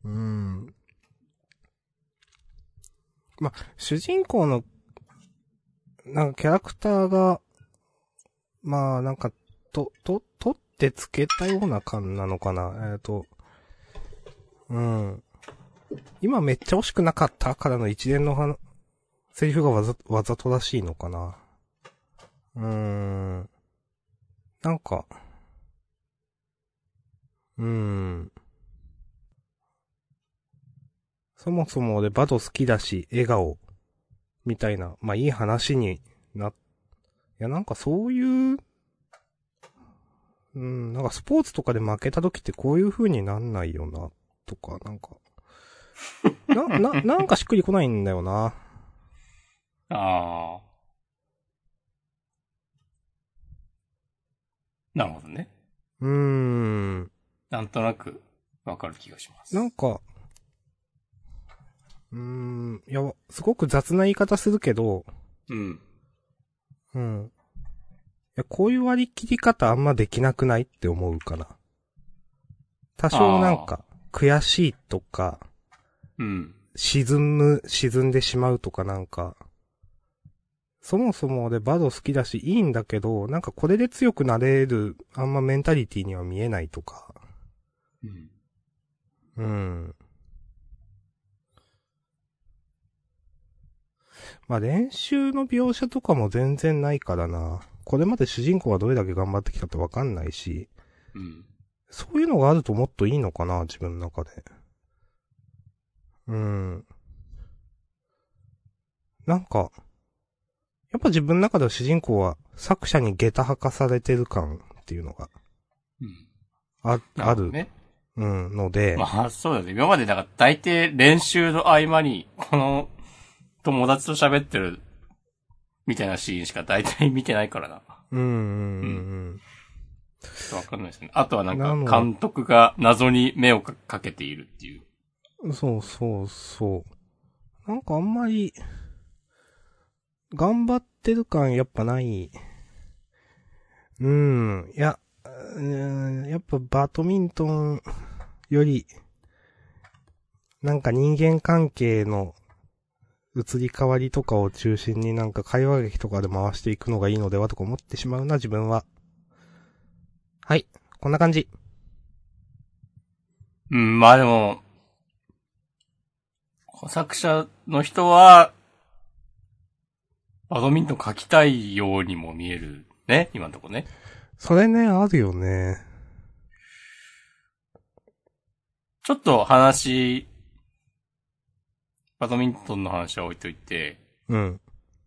うん。ま、主人公の、なんかキャラクターが、まあなんか、と、と、取ってつけたような感なのかな。えっ、と、うん。今めっちゃ惜しくなかったからの一連の話、セリフがわざ、わざとらしいのかな。うーん。なんか、うーん。そもそも俺バド好きだし、笑顔、みたいな、まあいい話にな、いやなんかそういう、うん、なんかスポーツとかで負けた時ってこういう風になんないよな、とか、なんか、(laughs) な、な、なんかしっくりこないんだよな。ああ。なるほどね。うーん。なんとなくわかる気がします。なんか、うーん、いや、すごく雑な言い方するけど、うん。うん。いや、こういう割り切り方あんまできなくないって思うかな。多少なんか、悔しいとか、うん。沈む、沈んでしまうとかなんか、そもそも俺バド好きだしいいんだけど、なんかこれで強くなれる、あんまメンタリティには見えないとか。うん。うん。まあ練習の描写とかも全然ないからな。これまで主人公がどれだけ頑張ってきたってわかんないし、うん。そういうのがあるともっといいのかな、自分の中で。うん。なんか、やっぱ自分の中では主人公は作者に下駄履かされてる感っていうのがうん。あ、ある、ね。うん、ので、まあ、そうだね。今までだから大抵練習の合間に、この友達と喋ってるみたいなシーンしか大体見てないからな。うん、うん、うん。ちょっとわかんないですね。あとはなんか監督が謎に目をかかけているっていう。そうそうそう。なんかあんまり、頑張ってる感やっぱない。うん。いや、うんやっぱバドミントンより、なんか人間関係の移り変わりとかを中心になんか会話劇とかで回していくのがいいのではとか思ってしまうな、自分は。はい。こんな感じ。うん、まあでも、作者の人は、バドミントン書きたいようにも見えるね、今のとこね。それね、あるよね。ちょっと話、バドミントンの話は置いといて、うん。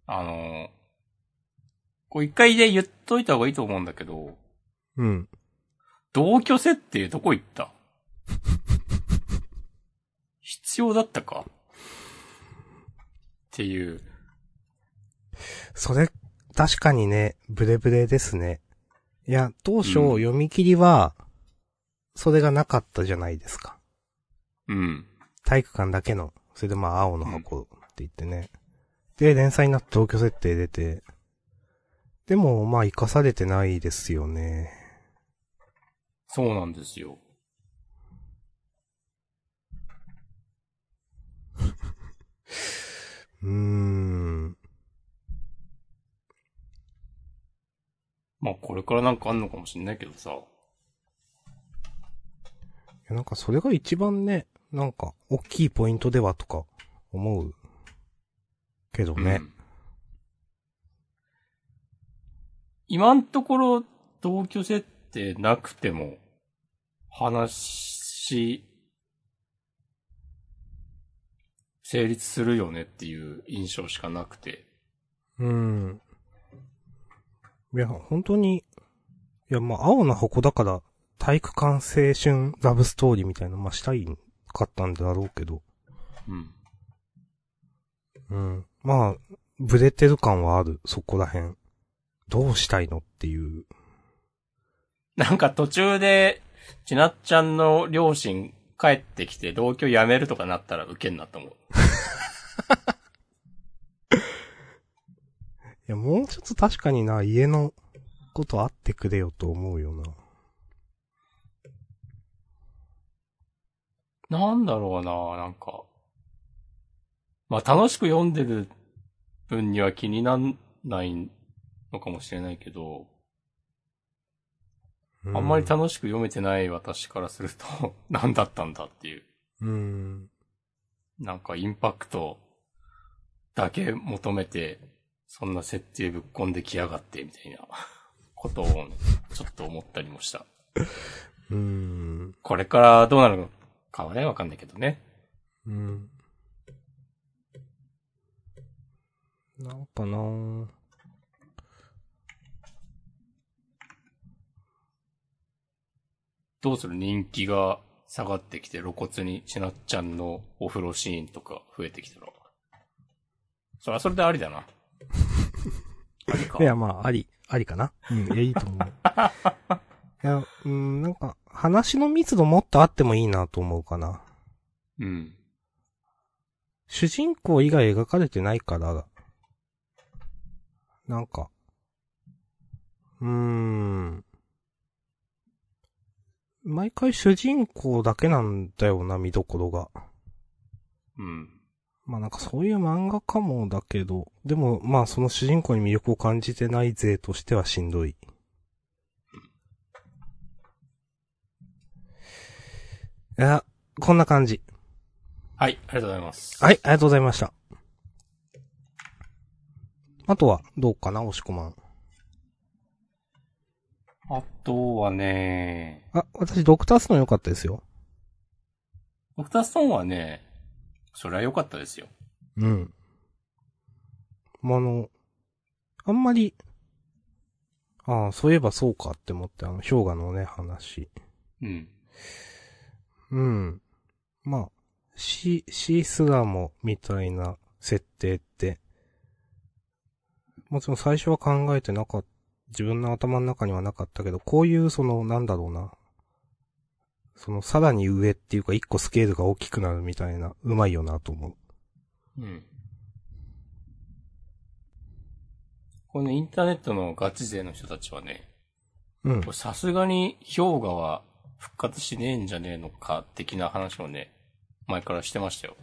あの、こう一回で言っといた方がいいと思うんだけど、うん。同居設定どこ行った？(laughs) 必要だったか？っていう。それ、確かにね、ブレブレですね。いや、当初、うん読み切りは、それがなかったじゃないですか。うん。体育館だけの、それでまあ、青の箱って言ってね。で、連載になって同居設定出て。でも、まあ、活かされてないですよね。そうなんですよ。(laughs) うーん。まあこれからなんかあんのかもしんないけどさ。いや、なんかそれが一番ね、なんか、大きいポイントではとか、思う。けどね。うん今んところ同居設定なくても、話、成立するよねっていう印象しかなくて。うん。いや、本当に、いや、まあ、青の箱だから、体育館青春ラブストーリーみたいな、まあ、したいかったんだろうけど。うん。うん。まあ、ブレてる感はある、そこら辺。どうしたいのっていう。なんか途中で、ちなっちゃんの両親帰ってきて同居辞めるとかなったらウケんなと思う。(laughs) いや、もうちょっと確かにな、家のことあってくれよと思うよな。なんだろうな、なんか。まあ楽しく読んでる分には気になんないのかもしれないけど、うあんまり楽しく読めてない私からすると、(laughs) 何だったんだっていう。うん。なんかインパクトだけ求めて、そんな設定ぶっ込んできやがって、みたいな (laughs) ことを、ちょっと思ったりもした。うん。これからどうなるのかはね、わかんないけどね。うん。なんかなぁどうする？人気が下がってきて露骨にしなっちゃんのお風呂シーンとか増えてきたら。それはそれでありだな。(laughs) ありか。いや、まあ、あり、ありかな。うん、いや、いいと思う。(laughs) いや、うん、なんか、話の密度もっとあってもいいなと思うかな。うん。主人公以外描かれてないから、なんか、うーん。毎回主人公だけなんだよな、見どころが。うん。まあなんかそういう漫画かもだけど、でもまあその主人公に魅力を感じてない勢としてはしんどい。いや、こんな感じ。はい、ありがとうございます。はい、ありがとうございました。あとは、どうかな、押し込まん。あとはね、あ、私、ドクターストーン良かったですよ。ドクターストーンはね、それは良かったですよ。うん。まあ、あの、あんまり、ああ、そういえばそうかって思って、あの、氷河のね、話。うん。うん。まあ、シ、シースラモみたいな設定って、もちろん最初は考えてなかった、自分の頭の中にはなかったけど、こういうその、なんだろうな。その、さらに上っていうか、一個スケールが大きくなるみたいな、うまいよなと思う。うん。このインターネットのガチ勢の人たちはね、うん。さすがに氷河は復活しねえんじゃねえのか、的な話をね、前からしてましたよ。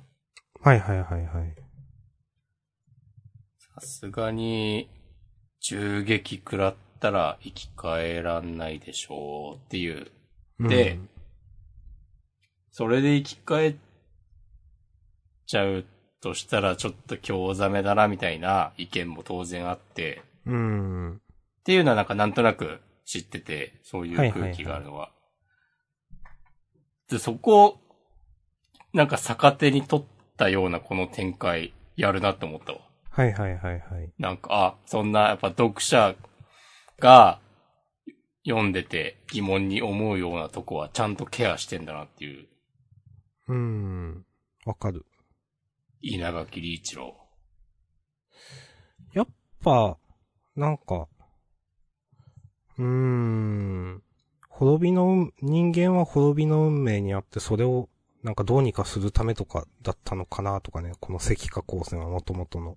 はいはいはいはい。さすがに、銃撃食らったら生き返らんないでしょうっていう。でうんそれで生き返っちゃうとしたらちょっと興ざめだなみたいな意見も当然あって、うん。っていうのはなんかなんとなく知ってて、そういう空気があるのは。で、そこを、なんか逆手に取ったようなこの展開、やるなって思ったわ。はいはいはいはい。なんか、あ、そんなやっぱ読者が読んでて疑問に思うようなとこはちゃんとケアしてんだなっていう、うん。わかる。稲垣理一郎。やっぱ、なんか、うーん、滅びの運、人間は滅びの運命にあって、それを、なんかどうにかするためとかだったのかなとかね、この石化光線はもともとの。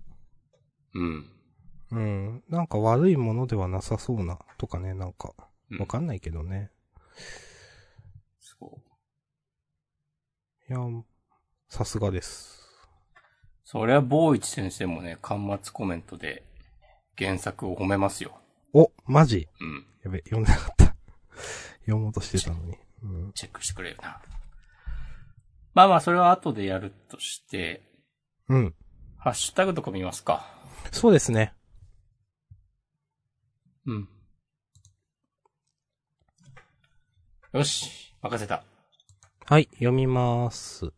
うん。うん、なんか悪いものではなさそうな、とかね、なんか、うんわかんないけどね。そう。いや、さすがです。それは坊一先生もね、端末コメントで原作を褒めますよ。お、マジうん。やべ、読んでなかった。読もうとしてたのに。うん。チェックしてくれよな。まあまあ、それは後でやるとして、うん。ハッシュタグとか見ますか。そうですね。うん。よし、任せた。はい、読みます。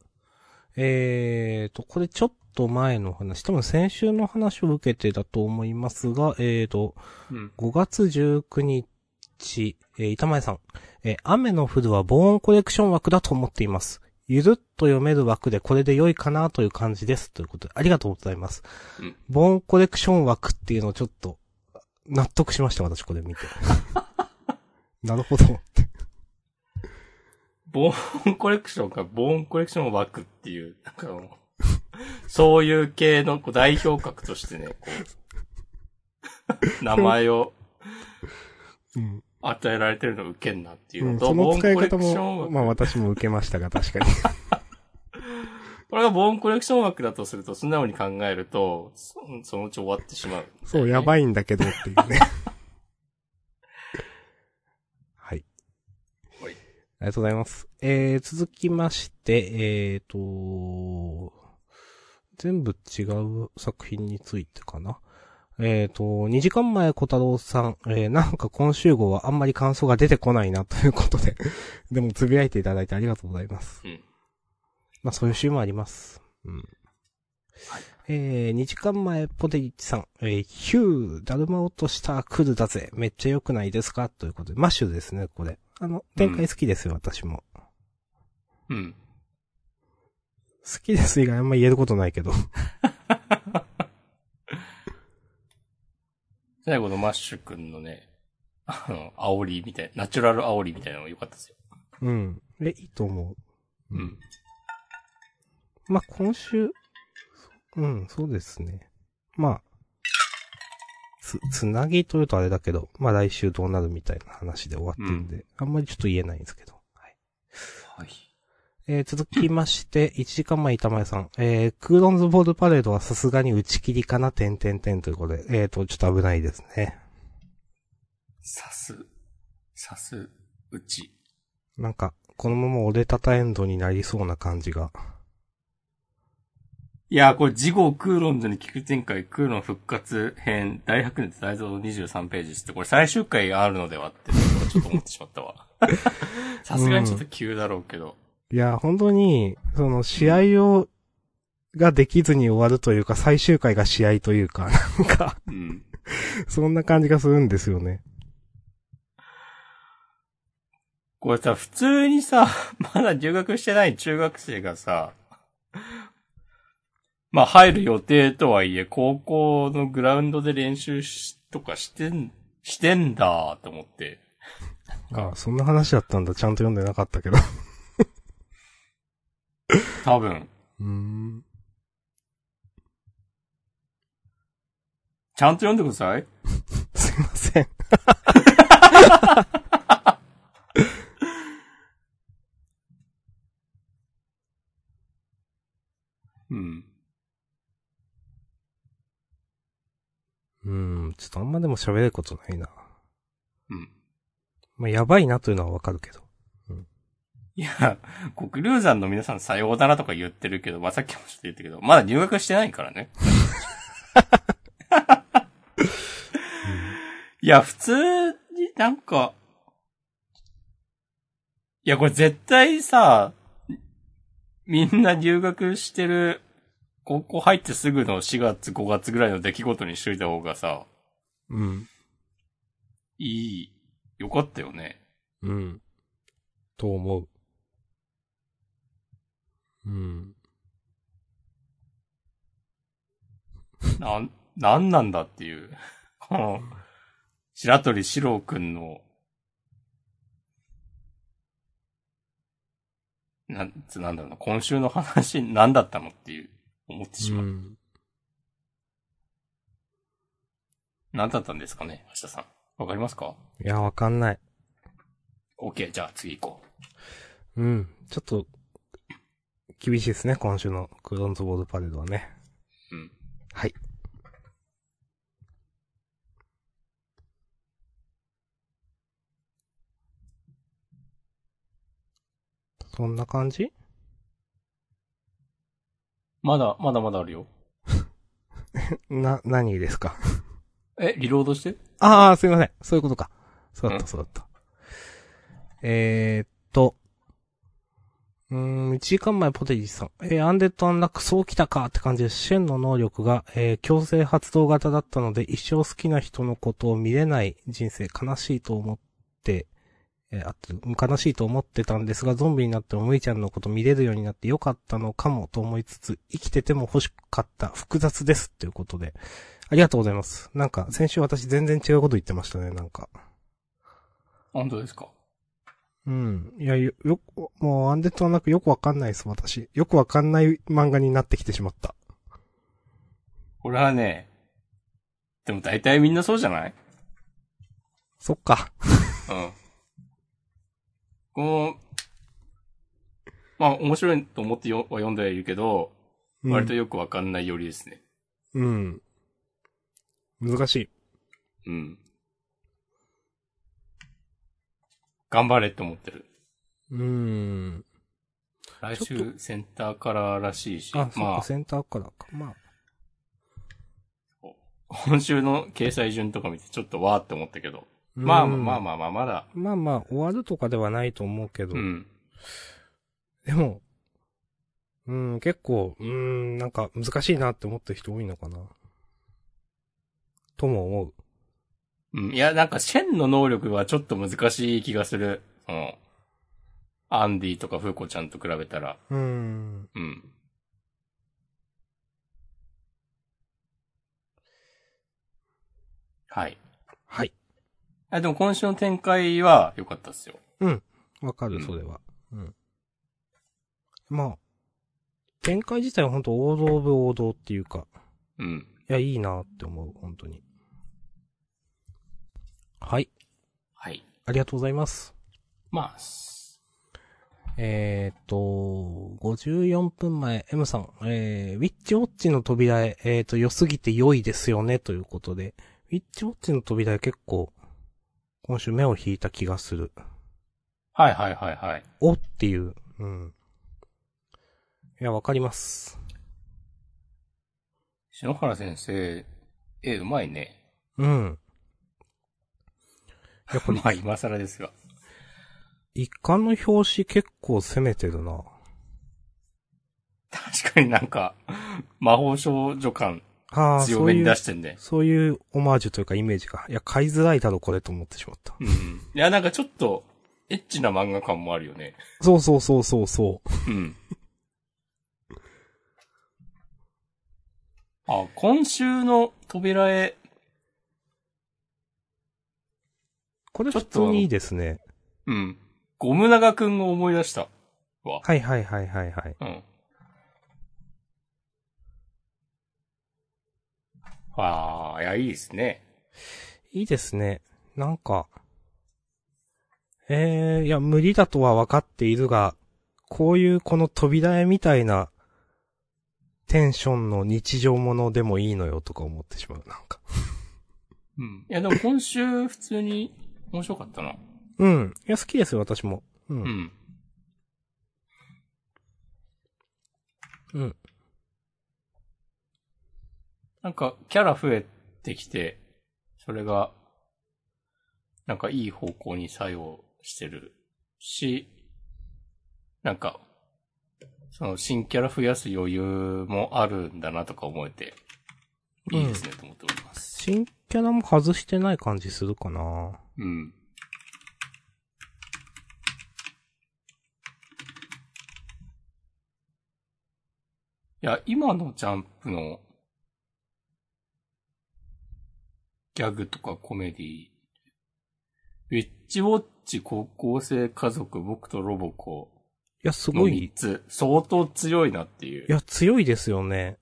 えーと、これちょっと前の話、多分先週の話を受けてだと思いますが、えーと、うん。5月19日ち、えー、板前さん。えー雨の降るは防音コレクション枠だと思っています。ゆるっと読める枠でこれで良いかなという感じです。ということで、ありがとうございます。うん防音コレクション枠っていうのをちょっと、納得しました、私これ見て。(laughs) なるほど。ボーンコレクションか、ボーンコレクション枠っていう、なんかもう、そういう系のこう代表格としてね、こう、(laughs) 名前をうん。与えられてるの受けんなっていううん、のと、その使いボーンコレク方ションも、枠。まあ私も受けましたが、確かに。(laughs) これがボーンコレクション枠だとすると、素直に考えると、そそのうち終わってしまう、そう、やい。ばいんだけどっていうね。(laughs) はい。はいありがとうございます。えー、続きまして、えーと、全部違う作品についてかな。えーと、2時間前小太郎さん、えー、なんか今週号はあんまり感想が出てこないな (laughs) ということで、でもつぶやいていただいてありがとうございます。うん。まあそういう週もあります。うん。えー、2時間前、ポテリッチさん、えー、ヒュー、だるま落とした来るだぜ。めっちゃ良くないですか？ということで、マッシュですね、これ。あの、展開好きですよ、私も。うん。好きです以外あんま言えることないけど。(laughs) 最後のマッシュ君のね、あの、煽りみたい、ナチュラル煽りみたいなのが良かったですよ。うん。え、いいと思う。うん。まあ、今週、うん、そうですね。まあ、つ、つなぎというとあれだけど、まあ来週どうなるみたいな話で終わってるんで、あんまりちょっと言えないんですけど。はい。はい。えー続きまして、1時間前板前さん。えー、クーロンズボールパレードはさすがに打ち切りかな、点々点ということで。えーと、ちょっと危ないですね。さす、さす、うち。なんか、このまま折れたたエンドになりそうな感じが。いやー、これ、事後クーロンズに聞く展開、クーロン復活編、大白熱大蔵23ページって、これ最終回あるのではって、ちょっと思ってしまったわ。(laughs) さすがにちょっと急だろうけど。いや、本当に、その、試合を、ができずに終わるというか、最終回が試合というか、(laughs) なんか、うん。そんな感じがするんですよね。これさ、普通にさ、(laughs) まだ入学してない中学生がさ、まあ入る予定とはいえ、高校のグラウンドで練習し、とかしてん、してんだと思って。あそんな話だったんだ。ちゃんと読んでなかったけど。(laughs) (laughs) 多分。うーん。ちゃんと読んでください。(laughs) すいません。うん。うーん、ちょっとあんまでも喋れることないな。うん。まあ、やばいなというのはわかるけど。いや、国流山の皆さんさようだなとか言ってるけど、まあ、さっきもちょっと言ったけど、まだ入学してないからね。いや、普通になんか、いや、これ絶対さ、みんな入学してる、高校入ってすぐの4月5月ぐらいの出来事にしといた方がさ、うん。いい、よかったよね。うん。と思う。うん。なん、なんなんだっていう。この、白鳥四郎くんの、なんつ、なんだろうな、今週の話何だったのっていう、思ってしまう。うん。何だったんですかね、明日さん。わかりますか？いや、わかんない。?OK、じゃあ次行こうん。ちょっと、厳しいですね、今週のクロンズボールパレードはね。う。うん。はい。そんな感じ？まだ、まだまだあるよ。(laughs) な、何ですか？え、リロードして？ああ、すいません。そういうことか。そうだっうんた、そうだった。えー、っと。うん、1時間前ポテジさん。えー、アンデッドアンラックそうきたかって感じで、シェンの能力が、えー、強制発動型だったので、一生好きな人のことを見れない人生悲しいと思って、えーあと、悲しいと思ってたんですが、ゾンビになってもむいちゃんのこと見れるようになってよかったのかもと思いつつ、生きてても欲しかった、複雑ですっていうことで、ありがとうございます。なんか、先週私全然違うこと言ってましたね、なんか。本当ですか？うん。いや、よ、よ、もう、アンデッドはなくよくわかんないです、私。よくわかんない漫画になってきてしまった。これはね、でも大体みんなそうじゃない？そっか。うん。この、まあ面白いと思ってよは読んではいるけど、うん割とよくわかんないよりですね。うん。難しい。うん。頑張れって思ってる。うーん。来週センターカラーらしいし、あ、まあか、、センターからか。まあ、今週の掲載順とか見てちょっとわーって思ったけど、まあうんまあまあまあ、まだ、まあまあ、終わるとかではないと思うけど、うん。でも、うん、結構、うん、なんか難しいなって思ってる人多いのかな。とも思う。うん。いや、なんか、シェンの能力はちょっと難しい気がする。その、アンディとかフーコちゃんと比べたら。うん。うん。はい。はい。あ、でも今週の展開は良かったっすよ。わかる、うんそれは。うん。まあ、展開自体は本当王道オブ王道っていうか、うん。いや、いいなって思う、本当に。はい。はい。ありがとうございます。まあ、すえーっと、54分前、M さん、えー、ウィッチウォッチの扉へ、えーっと、良すぎて良いですよね、ということで、ウィッチウォッチの扉へ結構、今週目を引いた気がする。はいはいはいはい。おっていう、うん。いや、わかります。篠原先生、絵うまいね。うん。やっぱりまあ今更ですが。一巻の表紙結構攻めてるな。確かになんか、魔法少女感ああ、強めに出してんね。そういうオマージュというかイメージか。いや、買いづらいだろ、これと思ってしまった。うん。いや、なんかちょっと、エッチな漫画感もあるよね。そうそうそうそうそう。うん。あ、今週の扉へ、これ普通にいいですね。うん。ゴム長くんを思い出した。わ。はいはいはいはいはい。うん。ああ、いや、いいですね。いいですね。なんか、えー、いや、無理だとは分かっているが、こういうこの扉絵みたいなテンションの日常ものでもいいのよとか思ってしまう。なんか。うん。いや、でも今週普通に面白かったな。うん。いや、好きですよ、私も。うん。うん。うん。なんか、キャラ増えてきて、それが、なんかいい方向に作用してるし、なんか、その新キャラ増やす余裕もあるんだなとか思えて、いいですね、と思っております。新キャラも外してない感じするかな。うん。いや、今のジャンプのギャグとかコメディウィッチウォッチ高校生家族僕とロボコいや、すのごい3、つ、相当強いなっていう。いや、強いですよね。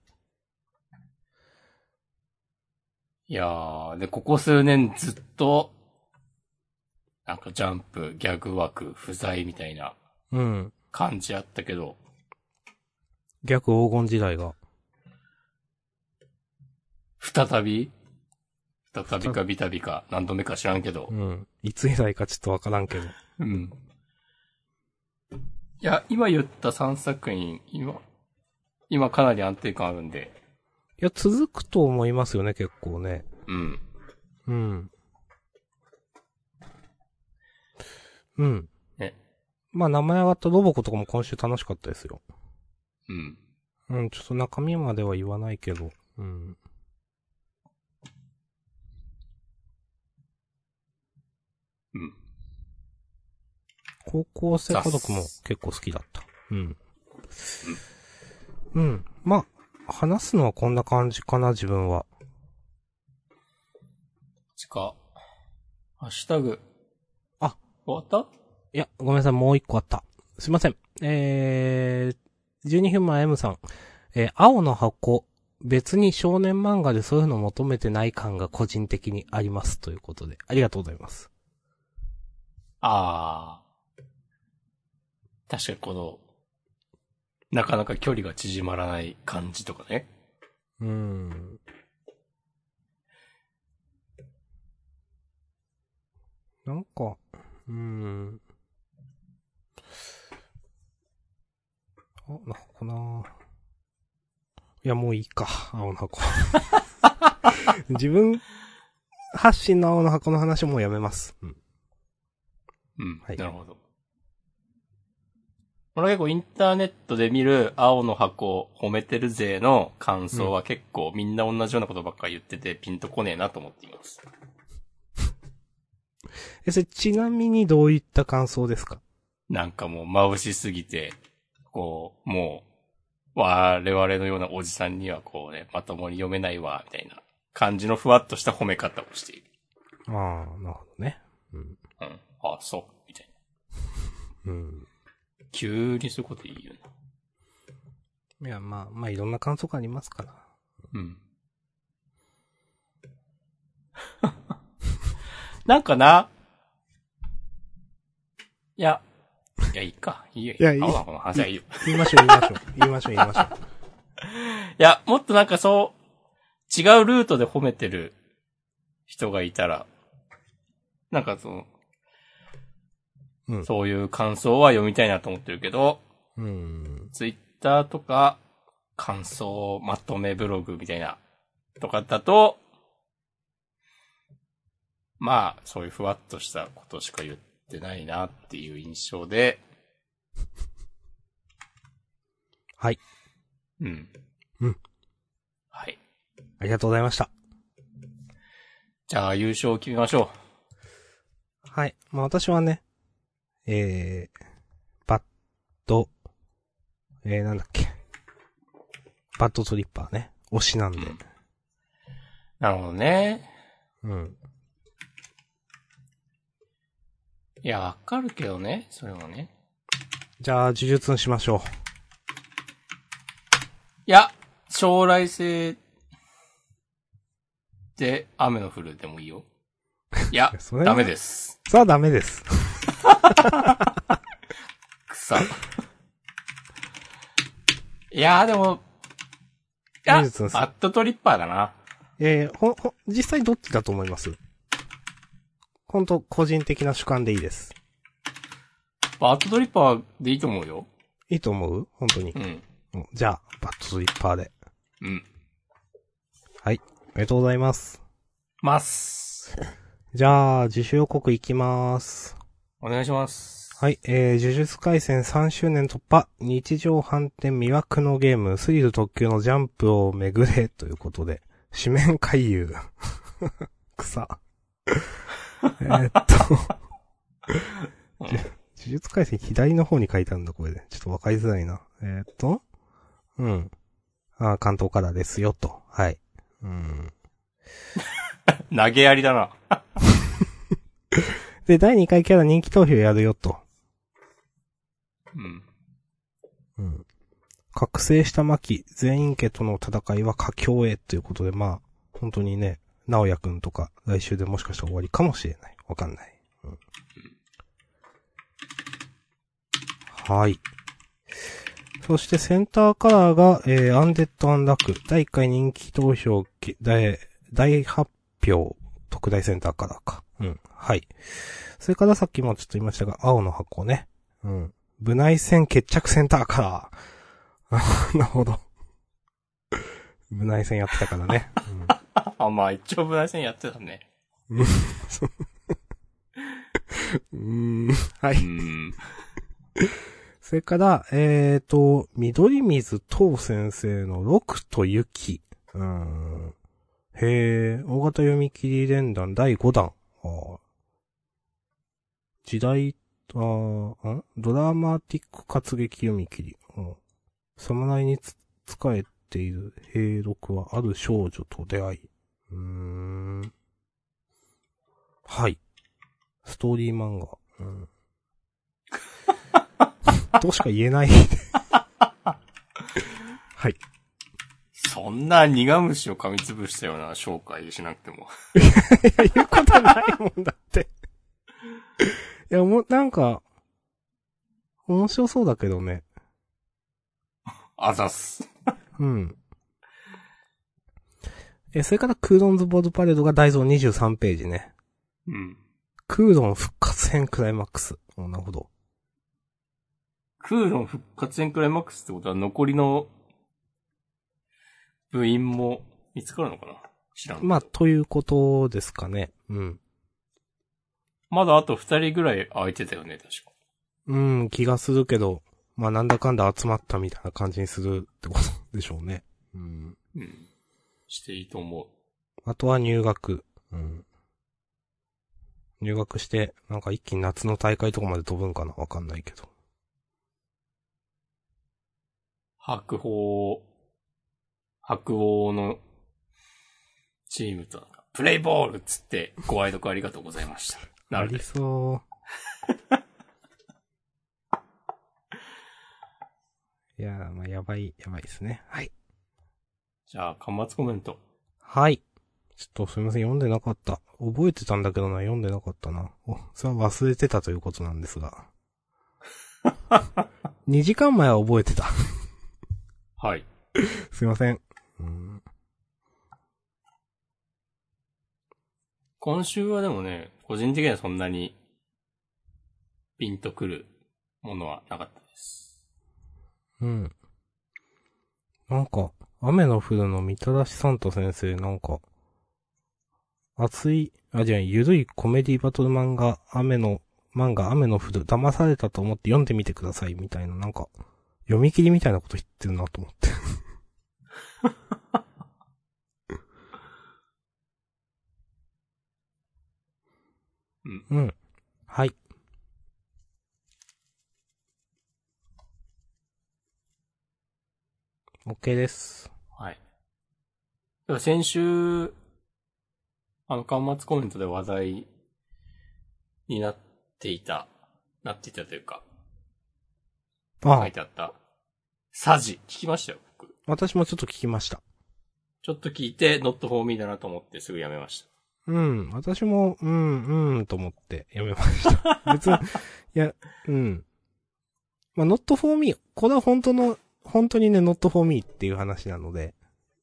いやー、で、ここ数年ずっと、なんかジャンプ、ギャグ枠、不在みたいなうん。感じあったけど、逆黄金時代が。再び？再びかビタビか？何度目か知らんけどう。ん。いつ以来かちょっとわからんけど。うん。いや、今言った3作品、今、今かなり安定感あるんで、いや、続くと思いますよね、結構ね。うん。うん。うん。ね。まあ、名前上がったロボコとかも今週楽しかったですよ。うん。うん、ちょっと中身までは言わないけど。うん。うん。高校生家族も結構好きだった。うん。うん。まあ、話すのはこんな感じかな、自分は。ちか、ハッシュタグ。あ、終わっいや、ごめんなさい、もう一個あった。すいません。えー、12分前 M さん。えー青の箱。別に少年漫画でそういうの求めてない感が個人的にあります。ということで、ありがとうございます。たああ。確かにこの、なかなか距離が縮まらない感じとかね。うーん。なんか、うーん。あ、な箱ないや、もういいか、青の箱。(laughs) 自分、発信の青の箱の話もうやめます。うん。うん。はいなるほど。俺は結構インターネットで見る青の箱褒めてるぜの感想は結構みんな同じようなことばっかり言っててピンとこねえなと思っています。え、それちなみにどういった感想ですか？なんかもう眩しすぎて、こう、もう、我々のようなおじさんにはこうね、まともに読めないわ、みたいな感じのふわっとした褒め方をしている。ああ、なるほどね。うん。うん。あ、そう、みたいな。うん。急にそういうこと言うよな。いや、まあ、まあ、いろんな感想がありますから。うん。(laughs) なんかな、いや、いや、いいか。いいよ。いやいい青の箱の話はいいよ。言いましょう、言いましょう。言いましょう、言いましょう。(laughs) いや、もっとなんかそう、違うルートで褒めてる人がいたら、なんかその、うんそういう感想は読みたいなと思ってるけど、うん。ツイッターとか、感想まとめブログみたいな、とかだと、まあ、そういうふわっとしたことしか言ってないなっていう印象で、はい。うん。うん。はい。ありがとうございました。じゃあ、優勝を決めましょはい。まあ私はね、えー、バッド、えー、なんだっけ。バッドトリッパーね。推しなんで。う。なるほどね。うん。いや、わかるけどね、それもね。じゃあ、呪術にしましょいや、将来性で雨の降るでもいいよ。いやダメです。う。さあ、ダメです。(laughs) くさ。いや、でも、いや、バッドトリッパーだな。えー、ほ、ほ、実際どっちだと思います？本当個人的な主観でいいです。バッドトリッパーでいいと思うよ。いいと思う？本当にう。ん。うんじゃあ、バッドトリッパーで。うん。はい。ありがとうございます。ます。じゃあ、自主予告いきます。お願いします。はい、えー、呪術回戦3周年突破、日常反転魅惑のゲーム、スリル特急のジャンプを巡れ、ということで、紙面回遊。(laughs) 草。えーっと、(laughs) うん呪術回戦左の方に書いてあるんだ、これで。ちょっとわかりづらいな。えーっと、うん。あー関東からですよ、と。はい。うん。(laughs) 投げやりだな。(laughs) で、第2回キャラ人気投票やるよ、と。うん。うん。覚醒した巻、全員家との戦いは佳境へということで、まあ、本当にね、直也くんとか、来週でもしかしたら終わりかもしれない。わかんない。うん、はい。そしてセンターカラーが、えー、アンデッド・アンラック、第1回人気投票、大、大発表、特大センターカラーか。うん。はい。それからさっきもちょっと言いましたが、青の箱ね。うん。部内戦決着センターカラー。(laughs) なるほど。部内戦やってたからね。うん (laughs) あ、まあ一応ブライセンやってたね。うん。うーん。はうい。ん。それから、えーと、緑水東先生の六と雪。うーん。へー、大型読み切り連弾第5弾。あー時代あーん？ドラマティック活劇読み切り。うん。侍につ、仕えている兵六はある少女と出会い。うーん。はい。ストーリー漫画。うん。(laughs) としか言えない。(laughs) はい。そんな苦虫を噛みつぶしたような紹介しなくても。(laughs) いや、言うことないもんだって。いや、もう、なんか、面白そうだけどね。あざっす。うん。え、それからクーロンズボードパレードが大蔵23ページね。うん。クーロン復活編クライマックス。おなるほど。クーロン復活戦クライマックスってことは残りの部員も見つかるのかな？知らん。まあ、ということですかね。うん。まだあと二人ぐらい空いてたよね、確か。うん、気がするけど、まあ、なんだかんだ集まったみたいな感じにするってことでしょうね。うん。うん。していいと思う。あとは入学。うん。入学して、なんか一気に夏の大会とかまで飛ぶんかなわかんないけど。白鵬、白鵬のチームとプレイボールっつってご愛読ありがとうございました。な (laughs) あり。そう。いやー、まあ、やばい、やばいですね。はい。じゃあ、端末コメント。はい。ちょっとすみません、読んでなかった。覚えてたんだけどな、読んでなかったな。お、それは忘れてたということなんですが。(laughs) 2時間前は覚えてた。はい。(laughs) すいません。うん。今週はでもね、個人的にはそんなにピンとくるものはなかった。うん。なんか、雨の降るのみたらしサンタ先生、なんか、熱い、あ、じゃあ、ゆるいコメディバトル漫画、雨の、漫画、雨の降る、騙されたと思って読んでみてください、みたいな、なんか、読み切りみたいなこと言ってるなと思って。(laughs) うん。うん。はい。OK です。はい。では先週、あの、端末コメントで話題になっていた、なっていたというか、書あい、てあった、サジ、聞きましたよ、僕。私もちょっと聞きました。ちょっと聞いて、not for me だなと思ってすぐやめました。うん。私も、うん、うん、と思ってやめました。(laughs) 別に、いや、うん。まあ、not for me。これは本当の、本当にね、not for me っていう話なので、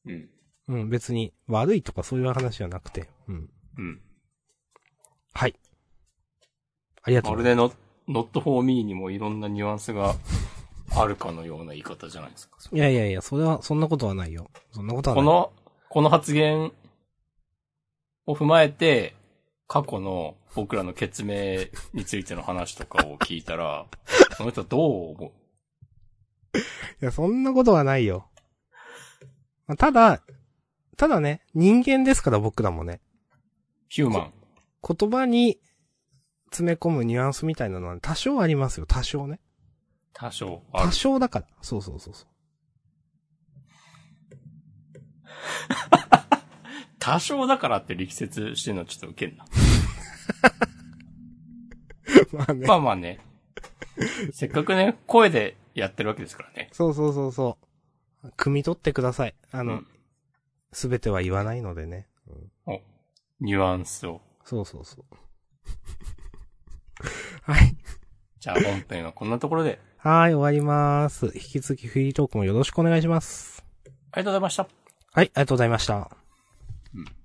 うん。うん、別に悪いとかそういう話じゃなくて、うん。うん。はい。ありがとうまございます。るで not, not for me にもいろんなニュアンスがあるかのような言い方じゃないですか。いやいやいや、それは、そんなことはないよ。そんなことはない。この、この発言を踏まえて、過去の僕らの決明についての話とかを聞いたら、(laughs) その人どう思う？いや、そんなことはないよ。まあただ、ただね、人間ですから僕らもね、ヒューマン。言葉に詰め込むニュアンスみたいなのは多少ありますよ、多少ね。多少あ多る。少だから。そうそうそうそう。(laughs) 多少だからって力説してるのはちょっとウケんな。(laughs) まあね。まあまあね。せっかくね、声でやってるわけですからね。そうそうそうそう。汲み取ってください。あのうん、すべ、ては言わないのでね。お、ニュアンスを。そうそうそう。(laughs) はい。じゃあ本編はこんなところで、はい、終わります。引き続きフリートークもよろしくお願いします。ありがとうございました。はい、ありがとうございました。うん